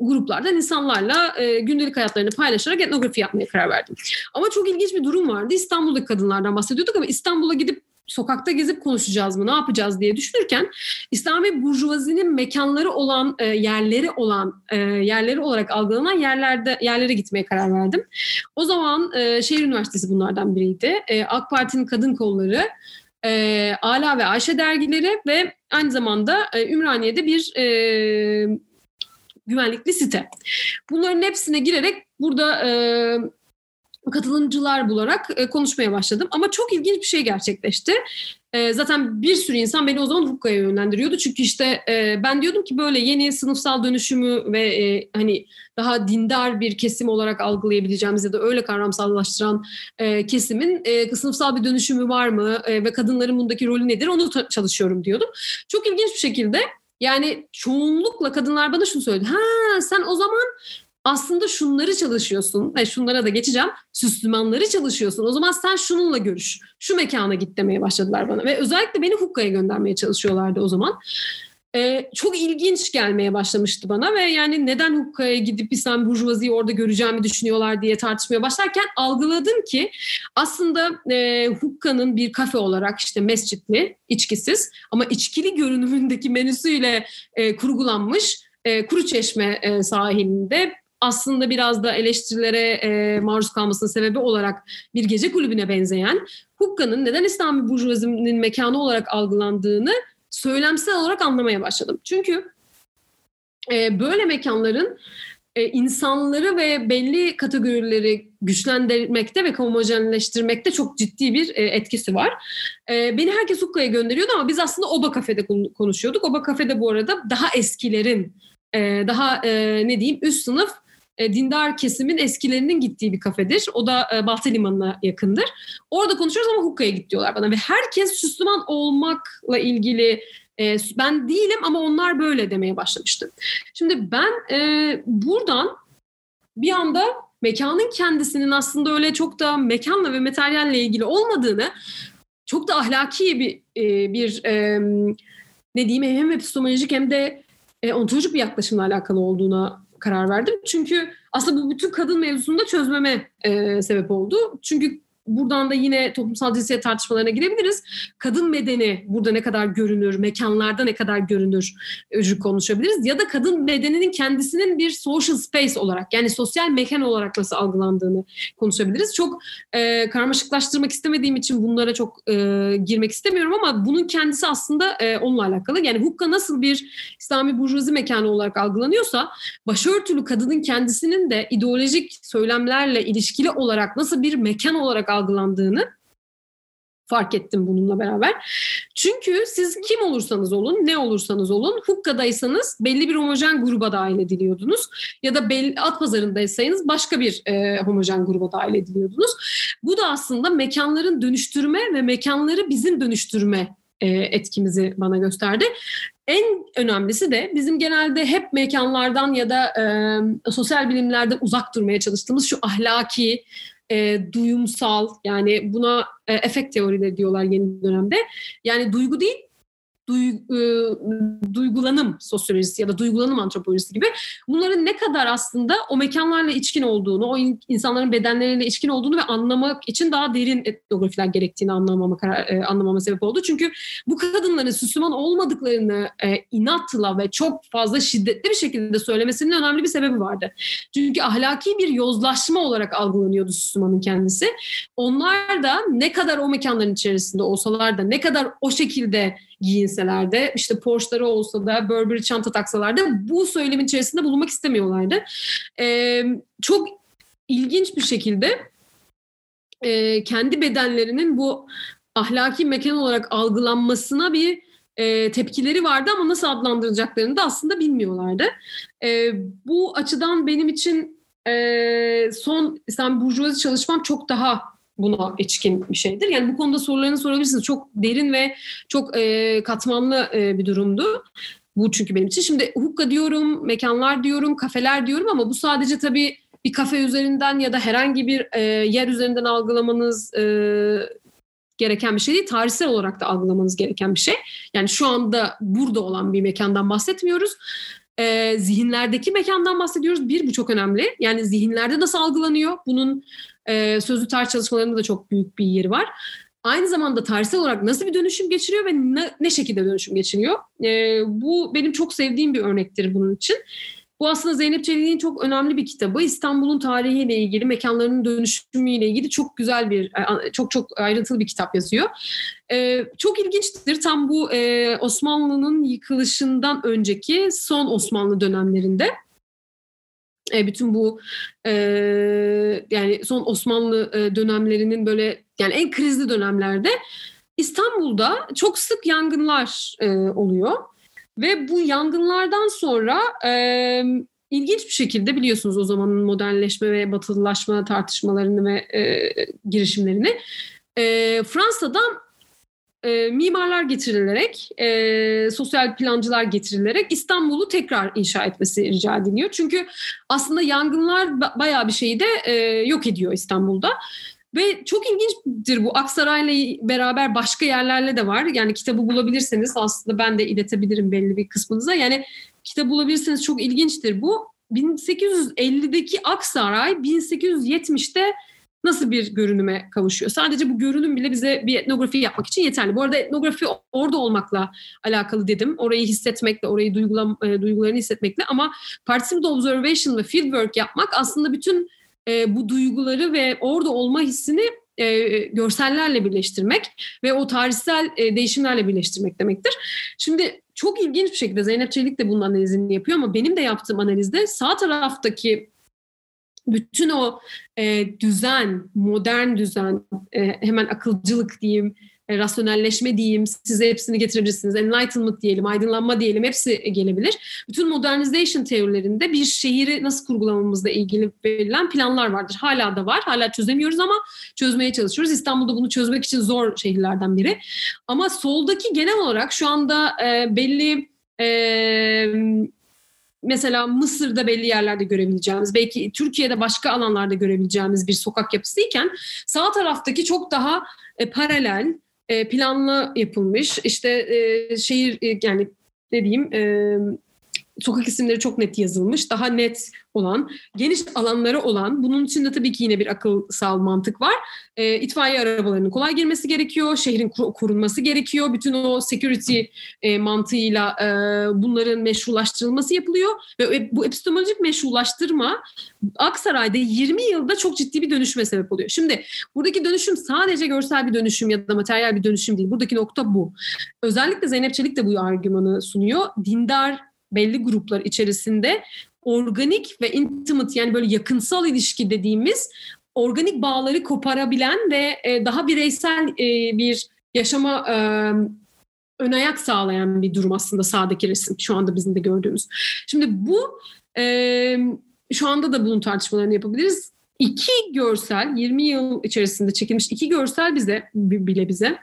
gruplardan insanlarla e, gündelik hayatlarını paylaşarak etnografi yapmaya karar verdim. Ama çok ilginç bir durum vardı. İstanbul'daki kadınlardan bahsediyorduk ama İstanbul'a gidip sokakta gezip konuşacağız mı, ne yapacağız diye düşünürken İslami burjuvazinin mekanları olan, e, yerleri olan, e, yerleri olarak algılanan yerlerde yerlere gitmeye karar verdim. O zaman e, Şehir Üniversitesi bunlardan biriydi. E, AK Parti'nin kadın kolları, e, Ala ve Ayşe dergileri ve aynı zamanda e, Ümraniye'de bir e, güvenlikli site. Bunların hepsine girerek burada e, katılımcılar bularak e, konuşmaya başladım. Ama çok ilginç bir şey gerçekleşti. E, zaten bir sürü insan beni o zaman hukkaya yönlendiriyordu. Çünkü işte e, ben diyordum ki böyle yeni sınıfsal dönüşümü ve e, hani daha dindar bir kesim olarak algılayabileceğimiz ya da öyle kavramsallaştıran e, kesimin e, sınıfsal bir dönüşümü var mı e, ve kadınların bundaki rolü nedir onu çalışıyorum diyordum. Çok ilginç bir şekilde yani çoğunlukla kadınlar bana şunu söyledi. Ha sen o zaman aslında şunları çalışıyorsun ve şunlara da geçeceğim. Süslümanları çalışıyorsun. O zaman sen şununla görüş. Şu mekana git demeye başladılar bana. Ve özellikle beni Hukka'ya göndermeye çalışıyorlardı o zaman. Ee, çok ilginç gelmeye başlamıştı bana ve yani neden Hukka'ya gidip İslam Burjuvazi'yi orada göreceğimi düşünüyorlar diye tartışmaya başlarken algıladım ki aslında e, Hukka'nın bir kafe olarak işte mescitli, içkisiz ama içkili görünümündeki menüsüyle e, kurgulanmış e, Kuru Çeşme e, sahilinde aslında biraz da eleştirilere e, maruz kalmasının sebebi olarak bir gece kulübüne benzeyen Hukka'nın neden İslami Burjuvazinin mekanı olarak algılandığını söylemsel olarak anlamaya başladım. Çünkü e, böyle mekanların e, insanları ve belli kategorileri güçlendirmekte ve homojenleştirmekte çok ciddi bir e, etkisi var. E, beni herkes Hukka'ya gönderiyordu ama biz aslında Oba Kafe'de konuşuyorduk. Oba Kafe'de bu arada daha eskilerin, e, daha e, ne diyeyim üst sınıf e, dindar kesimin eskilerinin gittiği bir kafedir. O da e, Balta Limanı'na yakındır. Orada konuşuyoruz ama Hukka'ya git diyorlar bana. Ve herkes Müslüman olmakla ilgili e, ben değilim ama onlar böyle demeye başlamıştı. Şimdi ben e, buradan bir anda mekanın kendisinin aslında öyle çok da mekanla ve materyalle ilgili olmadığını çok da ahlaki bir bir ne diyeyim hem epistemolojik hem de ontolojik bir yaklaşımla alakalı olduğuna karar verdim. Çünkü aslında bu bütün kadın mevzusunu da çözmeme e, sebep oldu. Çünkü buradan da yine toplumsal cinsiyet tartışmalarına girebiliriz. Kadın bedeni burada ne kadar görünür, mekanlarda ne kadar görünür konuşabiliriz. Ya da kadın bedeninin kendisinin bir social space olarak yani sosyal mekan olarak nasıl algılandığını konuşabiliriz. Çok e, karmaşıklaştırmak istemediğim için bunlara çok e, girmek istemiyorum ama bunun kendisi aslında e, onunla alakalı. Yani hukka nasıl bir İslami burjuvazi mekanı olarak algılanıyorsa başörtülü kadının kendisinin de ideolojik söylemlerle ilişkili olarak nasıl bir mekan olarak algılandığını fark ettim bununla beraber. Çünkü siz kim olursanız olun, ne olursanız olun, hukkadaysanız belli bir homojen gruba dahil ediliyordunuz. Ya da belli, at pazarındaysanız başka bir e, homojen gruba dahil ediliyordunuz. Bu da aslında mekanların dönüştürme ve mekanları bizim dönüştürme e, etkimizi bana gösterdi. En önemlisi de bizim genelde hep mekanlardan ya da e, sosyal bilimlerden uzak durmaya çalıştığımız şu ahlaki, e, duyumsal yani buna e, efekt teorileri diyorlar yeni dönemde. Yani duygu değil e, duygulanım sosyolojisi ya da duygulanım antropolojisi gibi bunların ne kadar aslında o mekanlarla içkin olduğunu, o insanların bedenleriyle içkin olduğunu ve anlamak için daha derin etnografiler gerektiğini anlamama, e, anlamama sebep oldu. Çünkü bu kadınların Müslüman olmadıklarını e, inatla ve çok fazla şiddetli bir şekilde söylemesinin önemli bir sebebi vardı. Çünkü ahlaki bir yozlaşma olarak algılanıyordu Müslümanın kendisi. Onlar da ne kadar o mekanların içerisinde olsalar da ne kadar o şekilde giyinseler de işte Porsche'ları olsa da Burberry çanta taksalar da bu söylemin içerisinde bulunmak istemiyorlardı. Ee, çok ilginç bir şekilde e, kendi bedenlerinin bu ahlaki mekan olarak algılanmasına bir e, tepkileri vardı ama nasıl adlandıracaklarını da aslında bilmiyorlardı. E, bu açıdan benim için e, son İslam Burjuvazi çalışmam çok daha buna içkin bir şeydir. Yani bu konuda sorularını sorabilirsiniz. Çok derin ve çok e, katmanlı e, bir durumdu. Bu çünkü benim için. Şimdi hukka diyorum, mekanlar diyorum, kafeler diyorum ama bu sadece tabii bir kafe üzerinden ya da herhangi bir e, yer üzerinden algılamanız e, gereken bir şey değil. Tarihsel olarak da algılamanız gereken bir şey. Yani şu anda burada olan bir mekandan bahsetmiyoruz. E, zihinlerdeki mekandan bahsediyoruz. Bir, bu çok önemli. Yani zihinlerde nasıl algılanıyor? Bunun e, sözlü tarih çalışmalarında da çok büyük bir yeri var. Aynı zamanda tarihsel olarak nasıl bir dönüşüm geçiriyor ve ne, ne şekilde dönüşüm geçiriyor? E, bu benim çok sevdiğim bir örnektir bunun için. Bu aslında Zeynep Çelik'in çok önemli bir kitabı. İstanbul'un tarihiyle ilgili, mekanlarının dönüşümüyle ilgili çok güzel bir, e, çok çok ayrıntılı bir kitap yazıyor. Ee, çok ilginçtir. Tam bu e, Osmanlı'nın yıkılışından önceki son Osmanlı dönemlerinde E, bütün bu e, yani son Osmanlı e, dönemlerinin böyle yani en krizli dönemlerde İstanbul'da çok sık yangınlar e, oluyor. Ve bu yangınlardan sonra e, ilginç bir şekilde biliyorsunuz o zamanın modernleşme ve batılılaşma tartışmalarını ve e, girişimlerini e, Fransa'dan e, mimarlar getirilerek, e, sosyal plancılar getirilerek İstanbul'u tekrar inşa etmesi rica ediliyor. Çünkü aslında yangınlar bayağı bir şeyi de e, yok ediyor İstanbul'da. Ve çok ilginçtir bu Aksaray'la beraber başka yerlerle de var. Yani kitabı bulabilirseniz aslında ben de iletebilirim belli bir kısmınıza. Yani kitabı bulabilirseniz çok ilginçtir bu. 1850'deki Aksaray 1870'te nasıl bir görünüme kavuşuyor? Sadece bu görünüm bile bize bir etnografi yapmak için yeterli. Bu arada etnografi orada olmakla alakalı dedim. Orayı hissetmekle, orayı duygulam, e, duygularını hissetmekle ama participative observation ve fieldwork yapmak aslında bütün e, bu duyguları ve orada olma hissini e, görsellerle birleştirmek ve o tarihsel e, değişimlerle birleştirmek demektir. Şimdi çok ilginç bir şekilde Zeynep Çelik de bunun analizini yapıyor ama benim de yaptığım analizde sağ taraftaki bütün o e, düzen, modern düzen, e, hemen akılcılık diyeyim, e, rasyonelleşme diyeyim, size hepsini getirebilirsiniz. Enlightenment diyelim, aydınlanma diyelim hepsi gelebilir. Bütün modernization teorilerinde bir şehri nasıl kurgulamamızla ilgili verilen planlar vardır. Hala da var. Hala çözemiyoruz ama çözmeye çalışıyoruz. İstanbul'da bunu çözmek için zor şehirlerden biri. Ama soldaki genel olarak şu anda e, belli e, mesela Mısır'da belli yerlerde görebileceğimiz, belki Türkiye'de başka alanlarda görebileceğimiz bir sokak yapısıyken sağ taraftaki çok daha e, paralel, e, planlı yapılmış. İşte e, şehir e, yani ne diyeyim e, sokak isimleri çok net yazılmış, daha net olan, geniş alanları olan, bunun içinde tabii ki yine bir akılsal mantık var. E, itfaiye arabalarının kolay girmesi gerekiyor, şehrin korunması gerekiyor. Bütün o security e, mantığıyla e, bunların meşrulaştırılması yapılıyor. Ve bu epistemolojik meşrulaştırma Aksaray'da 20 yılda çok ciddi bir dönüşüme sebep oluyor. Şimdi buradaki dönüşüm sadece görsel bir dönüşüm ya da materyal bir dönüşüm değil. Buradaki nokta bu. Özellikle Zeynep Çelik de bu argümanı sunuyor. Dindar belli gruplar içerisinde organik ve intimate yani böyle yakınsal ilişki dediğimiz organik bağları koparabilen ve e, daha bireysel e, bir yaşama e, ön ayak sağlayan bir durum aslında sağdaki resim şu anda bizim de gördüğümüz. Şimdi bu şu anda da bunun tartışmalarını yapabiliriz. İki görsel 20 yıl içerisinde çekilmiş iki görsel bize bile bize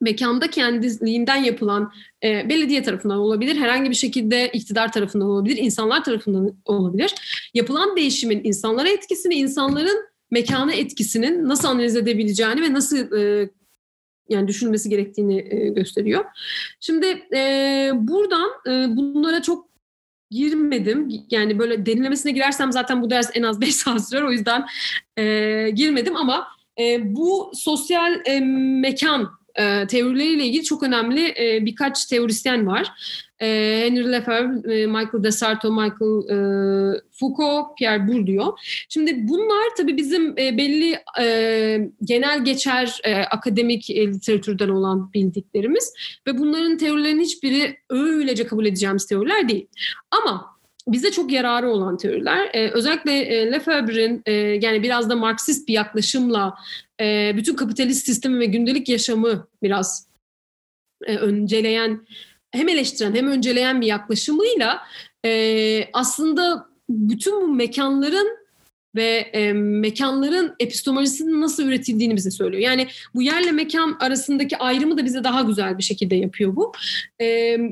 mekanda kendiliğinden yapılan e, belediye tarafından olabilir, herhangi bir şekilde iktidar tarafından olabilir, insanlar tarafından olabilir. Yapılan değişimin insanlara etkisini, insanların mekana etkisinin nasıl analiz edebileceğini ve nasıl e, yani düşünülmesi gerektiğini e, gösteriyor. Şimdi e, buradan e, bunlara çok girmedim. Yani böyle derinlemesine girersem zaten bu ders en az 5 saat sürer. O yüzden e, girmedim ama e, bu sosyal e, mekan e, teorileriyle ilgili çok önemli e, birkaç teorisyen var. E, Henry Lefebvre, e, Michael Desarto, Michael e, Foucault, Pierre Bourdieu. Şimdi bunlar tabii bizim e, belli e, genel geçer e, akademik e, literatürden olan bildiklerimiz ve bunların teorilerinin hiçbiri öylece kabul edeceğimiz teoriler değil. Ama bize çok yararı olan teoriler. Ee, özellikle e, Lefebvre'in e, yani biraz da Marksist bir yaklaşımla e, bütün kapitalist sistemi ve gündelik yaşamı biraz e, önceleyen, hem eleştiren hem önceleyen bir yaklaşımıyla e, aslında bütün bu mekanların ve e, mekanların epistemolojisinin nasıl üretildiğini bize söylüyor. Yani bu yerle mekan arasındaki ayrımı da bize daha güzel bir şekilde yapıyor bu. E,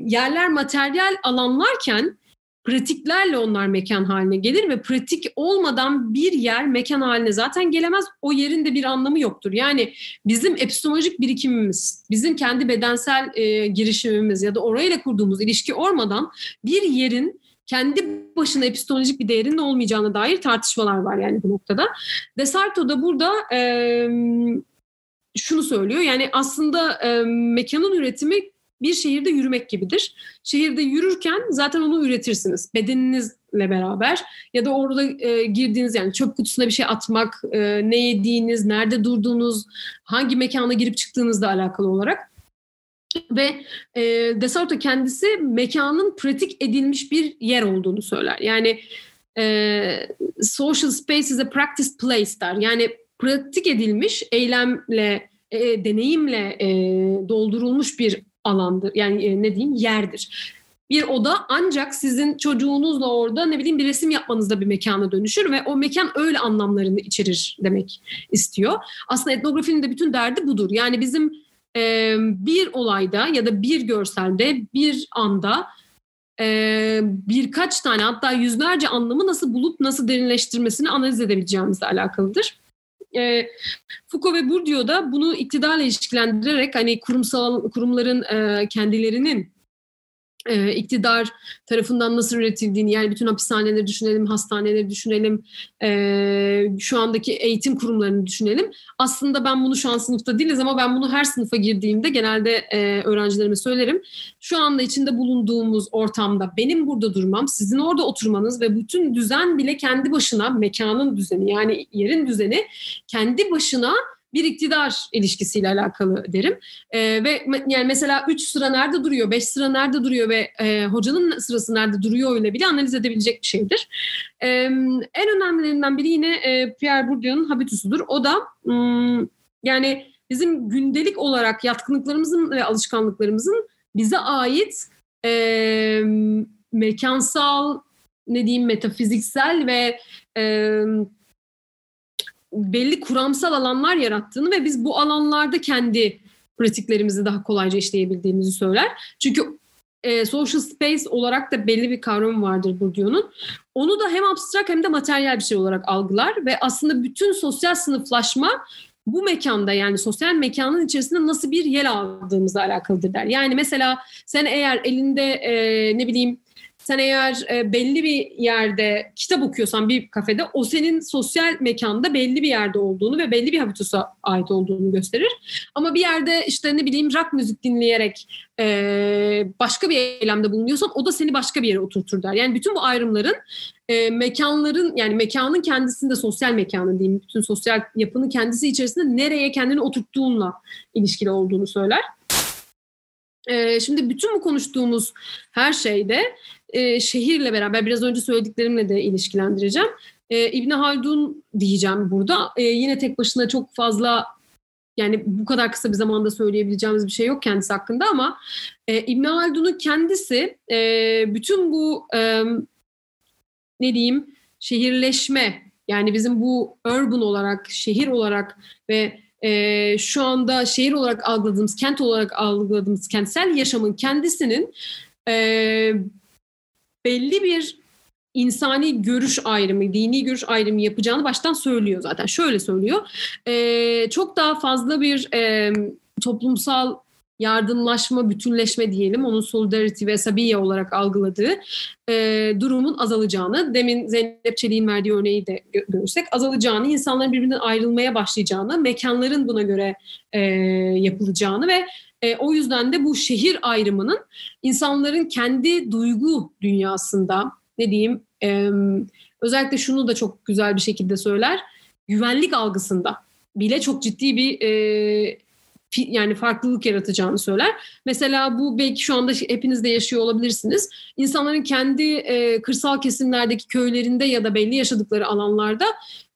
yerler materyal alanlarken pratiklerle onlar mekan haline gelir ve pratik olmadan bir yer mekan haline zaten gelemez. O yerin de bir anlamı yoktur. Yani bizim epistemolojik birikimimiz, bizim kendi bedensel e, girişimimiz ya da orayla kurduğumuz ilişki olmadan bir yerin kendi başına epistemolojik bir değerinin olmayacağına dair tartışmalar var yani bu noktada. Desarto da burada e, şunu söylüyor yani aslında e, mekanın üretimi bir şehirde yürümek gibidir. Şehirde yürürken zaten onu üretirsiniz bedeninizle beraber ya da orada e, girdiğiniz yani çöp kutusuna bir şey atmak, e, ne yediğiniz, nerede durduğunuz, hangi mekana girip çıktığınızla alakalı olarak. Ve e, Desarto kendisi mekanın pratik edilmiş bir yer olduğunu söyler. Yani e, social space is a practice place der. Yani pratik edilmiş eylemle, e, deneyimle e, doldurulmuş bir alandır. Yani e, ne diyeyim yerdir. Bir oda ancak sizin çocuğunuzla orada ne bileyim bir resim yapmanızda bir mekana dönüşür ve o mekan öyle anlamlarını içerir demek istiyor. Aslında etnografinin de bütün derdi budur. Yani bizim e, bir olayda ya da bir görselde bir anda e, birkaç tane hatta yüzlerce anlamı nasıl bulup nasıl derinleştirmesini analiz edebileceğimizle alakalıdır. E, Foucault ve Bourdieu da bunu iktidarla ilişkilendirerek hani kurumsal kurumların e, kendilerinin e, iktidar tarafından nasıl üretildiğini yani bütün hapishaneleri düşünelim, hastaneleri düşünelim, e, şu andaki eğitim kurumlarını düşünelim. Aslında ben bunu şu an sınıfta değiliz ama ben bunu her sınıfa girdiğimde genelde e, öğrencilerime söylerim. Şu anda içinde bulunduğumuz ortamda benim burada durmam, sizin orada oturmanız ve bütün düzen bile kendi başına mekanın düzeni yani yerin düzeni kendi başına bir iktidar ilişkisiyle alakalı derim. E, ve yani mesela 3 sıra nerede duruyor, 5 sıra nerede duruyor ve e, hocanın sırası nerede duruyor öyle bile analiz edebilecek bir şeydir. E, en önemlilerinden biri yine e, Pierre Bourdieu'nun habitusudur. O da hmm, yani bizim gündelik olarak yatkınlıklarımızın ve alışkanlıklarımızın bize ait e, mekansal ne diyeyim metafiziksel ve e, belli kuramsal alanlar yarattığını ve biz bu alanlarda kendi pratiklerimizi daha kolayca işleyebildiğimizi söyler. Çünkü e, social space olarak da belli bir kavram vardır Bourdieu'nun. Onu da hem abstrak hem de materyal bir şey olarak algılar ve aslında bütün sosyal sınıflaşma bu mekanda yani sosyal mekanın içerisinde nasıl bir yer aldığımızla alakalıdır der. Yani mesela sen eğer elinde e, ne bileyim sen eğer e, belli bir yerde kitap okuyorsan bir kafede o senin sosyal mekanda belli bir yerde olduğunu ve belli bir habitusa ait olduğunu gösterir. Ama bir yerde işte ne bileyim rock müzik dinleyerek e, başka bir eylemde bulunuyorsan o da seni başka bir yere oturtur der. Yani bütün bu ayrımların e, mekanların yani mekanın kendisinde sosyal mekanın diyeyim bütün sosyal yapının kendisi içerisinde nereye kendini oturttuğunla ilişkili olduğunu söyler. E, şimdi bütün bu konuştuğumuz her şeyde e, şehirle beraber biraz önce söylediklerimle de ilişkilendireceğim. E, İbn Haldun diyeceğim burada. E, yine tek başına çok fazla yani bu kadar kısa bir zamanda söyleyebileceğimiz bir şey yok kendisi hakkında ama e, İbn Haldun'un kendisi e, bütün bu e, ne diyeyim şehirleşme yani bizim bu urban olarak şehir olarak ve e, şu anda şehir olarak algıladığımız kent olarak algıladığımız kentsel yaşamın kendisinin e, belli bir insani görüş ayrımı, dini görüş ayrımı yapacağını baştan söylüyor zaten. Şöyle söylüyor. E, çok daha fazla bir e, toplumsal yardımlaşma, bütünleşme diyelim, onun solidarity ve sabiye olarak algıladığı e, durumun azalacağını, demin Zeynep Çelik'in verdiği örneği de görürsek azalacağını, insanların birbirinden ayrılmaya başlayacağını, mekanların buna göre e, yapılacağını ve e, o yüzden de bu şehir ayrımının insanların kendi duygu dünyasında ne diyeyim e, özellikle şunu da çok güzel bir şekilde söyler. Güvenlik algısında bile çok ciddi bir e, yani farklılık yaratacağını söyler. Mesela bu belki şu anda hepiniz de yaşıyor olabilirsiniz. İnsanların kendi e, kırsal kesimlerdeki köylerinde ya da belli yaşadıkları alanlarda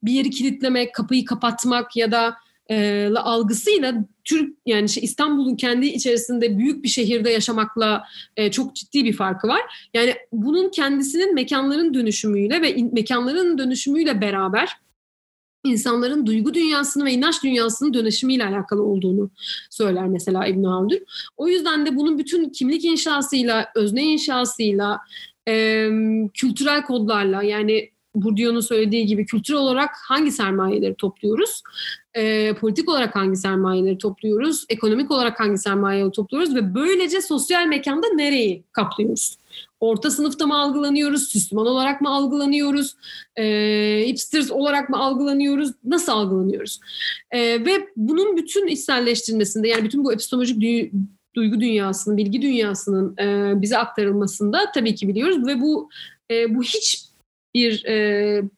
bir yeri kilitlemek, kapıyı kapatmak ya da e, algısıyla Türk yani şey İstanbul'un kendi içerisinde büyük bir şehirde yaşamakla e, çok ciddi bir farkı var. Yani bunun kendisinin mekanların dönüşümüyle ve in, mekanların dönüşümüyle beraber insanların duygu dünyasını ve inanç dünyasının dönüşümüyle alakalı olduğunu söyler mesela İbn Haldun. O yüzden de bunun bütün kimlik inşasıyla, özne inşasıyla, e, kültürel kodlarla yani Bourdieu'nun söylediği gibi kültürel olarak hangi sermayeleri topluyoruz? E, politik olarak hangi sermayeleri topluyoruz? Ekonomik olarak hangi sermayeleri topluyoruz? Ve böylece sosyal mekanda nereyi kaplıyoruz? Orta sınıfta mı algılanıyoruz? Müslüman olarak mı algılanıyoruz? E, hipsters olarak mı algılanıyoruz? Nasıl algılanıyoruz? E, ve bunun bütün içselleştirilmesinde yani bütün bu epistemolojik dü- duygu dünyasının, bilgi dünyasının e, bize aktarılmasında tabii ki biliyoruz ve bu e, bu hiç bir e,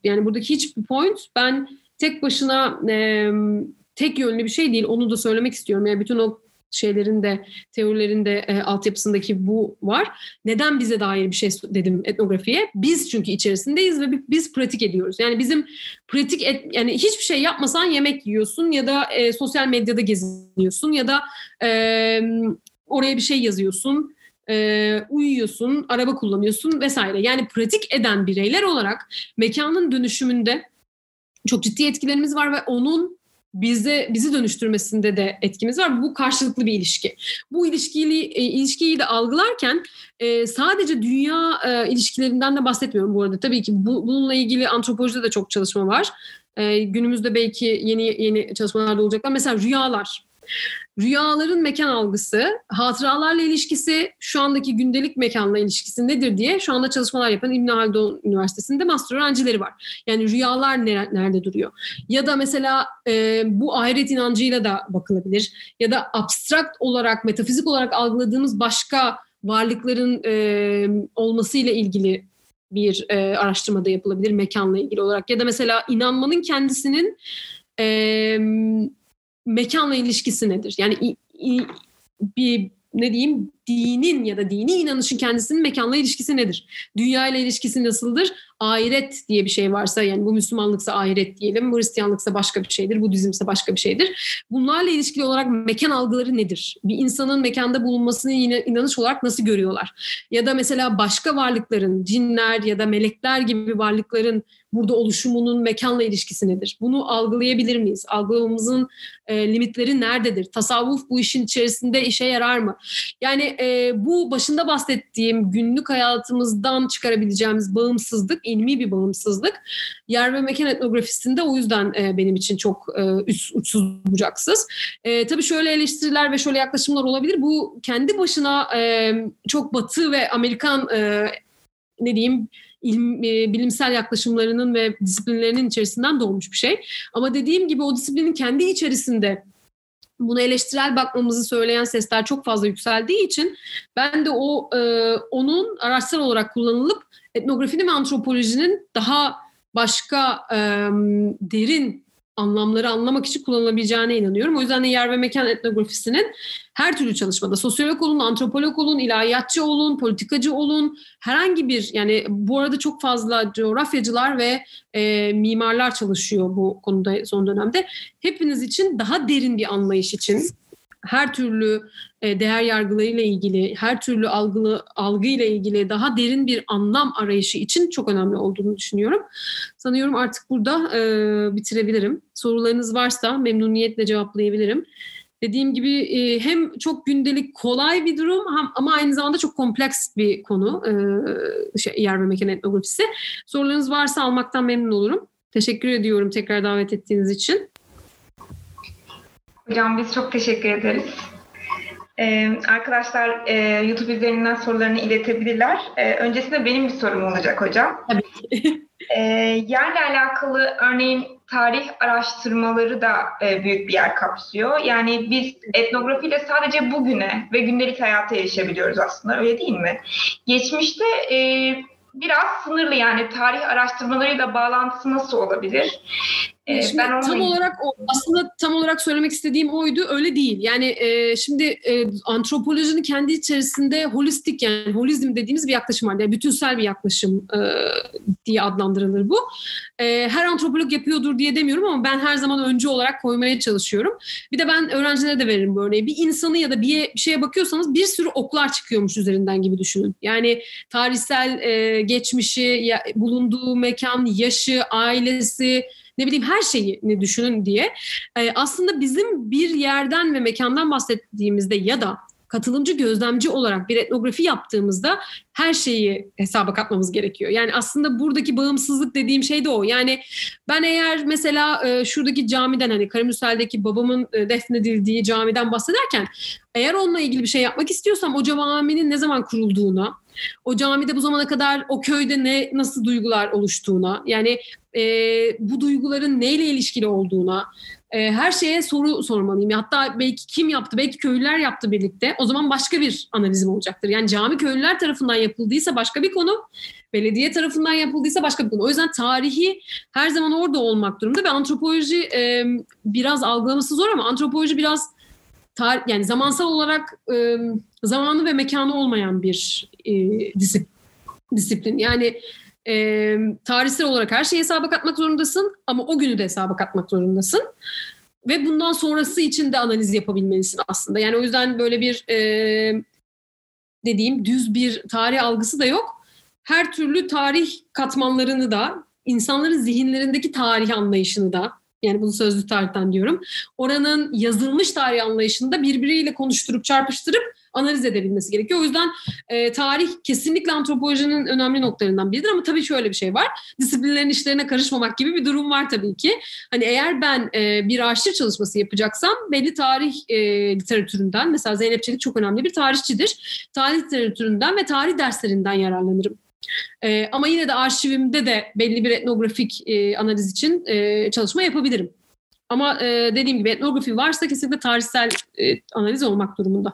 yani buradaki hiçbir point ben tek başına e, tek yönlü bir şey değil. Onu da söylemek istiyorum. Yani bütün o şeylerinde, teorilerinde e, altyapısındaki bu var. Neden bize dair bir şey dedim etnografiye? Biz çünkü içerisindeyiz ve biz pratik ediyoruz. Yani bizim pratik et, yani hiçbir şey yapmasan yemek yiyorsun ya da e, sosyal medyada geziniyorsun ya da e, oraya bir şey yazıyorsun e, uyuyorsun, araba kullanıyorsun vesaire. Yani pratik eden bireyler olarak mekanın dönüşümünde çok ciddi etkilerimiz var ve onun bize bizi dönüştürmesinde de etkimiz var. Bu karşılıklı bir ilişki. Bu ilişkiyi e, ilişkiyi de algılarken e, sadece dünya e, ilişkilerinden de bahsetmiyorum bu arada. Tabii ki bu, bununla ilgili antropolojide de çok çalışma var. E, günümüzde belki yeni yeni çalışmalar da olacaklar. Mesela rüyalar. Rüyaların mekan algısı, hatıralarla ilişkisi, şu andaki gündelik mekanla ilişkisi nedir diye şu anda çalışmalar yapan İbn Haldun Üniversitesi'nde master öğrencileri var. Yani rüyalar nerede duruyor? Ya da mesela e, bu ahiret inancıyla da bakılabilir. Ya da abstrakt olarak, metafizik olarak algıladığımız başka varlıkların e, olmasıyla ilgili bir e, araştırmada yapılabilir mekanla ilgili olarak. Ya da mesela inanmanın kendisinin e, mekanla ilişkisi nedir? Yani bir ne diyeyim dinin ya da dini inanışın kendisinin mekanla ilişkisi nedir? Dünya ile ilişkisi nasıldır? Ahiret diye bir şey varsa yani bu Müslümanlıksa ahiret diyelim, Hristiyanlıksa başka bir şeydir, Budizmse başka bir şeydir. Bunlarla ilişkili olarak mekan algıları nedir? Bir insanın mekanda bulunmasını yine inanış olarak nasıl görüyorlar? Ya da mesela başka varlıkların, cinler ya da melekler gibi varlıkların burada oluşumunun mekanla ilişkisi nedir? Bunu algılayabilir miyiz? Algılamamızın e, limitleri nerededir? Tasavvuf bu işin içerisinde işe yarar mı? Yani e, bu başında bahsettiğim günlük hayatımızdan çıkarabileceğimiz bağımsızlık, ilmi bir bağımsızlık yer ve mekan etnografisinde o yüzden e, benim için çok e, üç, uçsuz bucaksız. E, tabii şöyle eleştiriler ve şöyle yaklaşımlar olabilir. Bu kendi başına e, çok batı ve Amerikan e, ne diyeyim e, bilimsel yaklaşımlarının ve disiplinlerinin içerisinden doğmuş bir şey. Ama dediğim gibi o disiplinin kendi içerisinde buna eleştirel bakmamızı söyleyen sesler çok fazla yükseldiği için ben de o e, onun araçsal olarak kullanılıp etnografinin ve antropolojinin daha başka e, derin anlamları anlamak için kullanılabileceğine inanıyorum. O yüzden de yer ve mekan etnografisinin her türlü çalışmada sosyolog olun, antropolog olun, ilahiyatçı olun, politikacı olun, herhangi bir yani bu arada çok fazla coğrafyacılar ve e, mimarlar çalışıyor bu konuda son dönemde. Hepiniz için daha derin bir anlayış için her türlü e, değer yargılarıyla ilgili, her türlü algılı algıyla ilgili daha derin bir anlam arayışı için çok önemli olduğunu düşünüyorum. Sanıyorum artık burada e, bitirebilirim. Sorularınız varsa memnuniyetle cevaplayabilirim. Dediğim gibi e, hem çok gündelik kolay bir durum ama aynı zamanda çok kompleks bir konu şey, yer ve mekan etnografisi. Sorularınız varsa almaktan memnun olurum. Teşekkür ediyorum tekrar davet ettiğiniz için. Hocam biz çok teşekkür ederiz. Ee, arkadaşlar e, YouTube üzerinden sorularını iletebilirler. Ee, öncesinde benim bir sorum olacak hocam. Tabii ee, yerle alakalı örneğin tarih araştırmaları da e, büyük bir yer kapsıyor. Yani biz etnografiyle sadece bugüne ve gündelik hayata erişebiliyoruz aslında öyle değil mi? Geçmişte e, biraz sınırlı yani tarih araştırmalarıyla bağlantısı nasıl olabilir? Ee, şimdi ben tam olarak o, aslında tam olarak söylemek istediğim oydu. Öyle değil. Yani e, şimdi e, antropolojinin kendi içerisinde holistik yani holizm dediğimiz bir yaklaşım var. Yani bütünsel bir yaklaşım e, diye adlandırılır bu. E, her antropolog yapıyordur diye demiyorum ama ben her zaman öncü olarak koymaya çalışıyorum. Bir de ben öğrencilere de veririm bu örneği. Bir insanı ya da bir, bir şeye bakıyorsanız bir sürü oklar çıkıyormuş üzerinden gibi düşünün. Yani tarihsel e, geçmişi, ya, bulunduğu mekan, yaşı, ailesi, ne bileyim her şeyini düşünün diye. E, aslında bizim bir yerden ve mekandan bahsettiğimizde ya da katılımcı gözlemci olarak bir etnografi yaptığımızda her şeyi hesaba katmamız gerekiyor. Yani aslında buradaki bağımsızlık dediğim şey de o. Yani ben eğer mesela e, şuradaki camiden hani Karamürsel'deki babamın e, defnedildiği camiden bahsederken eğer onunla ilgili bir şey yapmak istiyorsam o caminin ne zaman kurulduğuna, o camide bu zamana kadar o köyde ne nasıl duygular oluştuğuna, yani e, bu duyguların neyle ilişkili olduğuna, e, her şeye soru sormalıyım. Hatta belki kim yaptı, belki köylüler yaptı birlikte. O zaman başka bir analizim olacaktır. Yani cami köylüler tarafından yapıldıysa başka bir konu, belediye tarafından yapıldıysa başka bir konu. O yüzden tarihi her zaman orada olmak durumunda ve antropoloji e, biraz algılaması zor ama antropoloji biraz tar yani zamansal olarak e, zamanı ve mekanı olmayan bir e, disip disiplin. Yani e, tarihsel olarak her şeyi hesaba katmak zorundasın ama o günü de hesaba katmak zorundasın. Ve bundan sonrası için de analiz yapabilmelisin aslında. Yani o yüzden böyle bir e, dediğim düz bir tarih algısı da yok. Her türlü tarih katmanlarını da insanların zihinlerindeki tarih anlayışını da yani bunu sözlü tarihten diyorum. Oranın yazılmış tarih anlayışını da birbiriyle konuşturup çarpıştırıp analiz edebilmesi gerekiyor. O yüzden e, tarih kesinlikle antropolojinin önemli noktalarından biridir ama tabii şöyle bir şey var. Disiplinlerin işlerine karışmamak gibi bir durum var tabii ki. Hani eğer ben e, bir arşiv çalışması yapacaksam belli tarih e, literatüründen mesela Zeynep Çelik çok önemli bir tarihçidir. Tarih literatüründen ve tarih derslerinden yararlanırım. E, ama yine de arşivimde de belli bir etnografik e, analiz için e, çalışma yapabilirim. Ama e, dediğim gibi etnografi varsa kesinlikle tarihsel e, analiz olmak durumunda.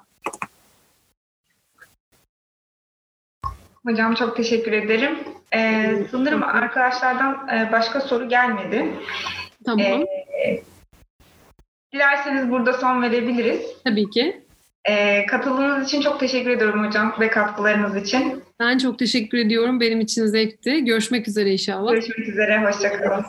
Hocam çok teşekkür ederim. Ee, sanırım arkadaşlardan e, başka soru gelmedi. Tamam. Ee, dilerseniz burada son verebiliriz. Tabii ki. Ee, katıldığınız için çok teşekkür ediyorum hocam ve katkılarınız için. Ben çok teşekkür ediyorum. Benim için zevkti. Görüşmek üzere inşallah. Görüşmek üzere. Hoşçakalın.